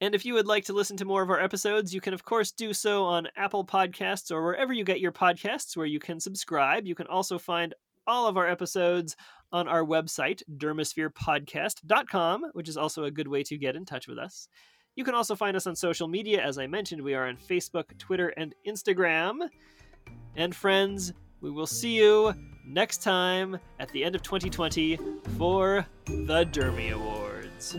And if you would like to listen to more of our episodes, you can, of course, do so on Apple Podcasts or wherever you get your podcasts, where you can subscribe. You can also find all of our episodes on our website, dermaspherepodcast.com, which is also a good way to get in touch with us. You can also find us on social media. As I mentioned, we are on Facebook, Twitter, and Instagram. And friends, we will see you next time at the end of 2020 for the Dermy Awards.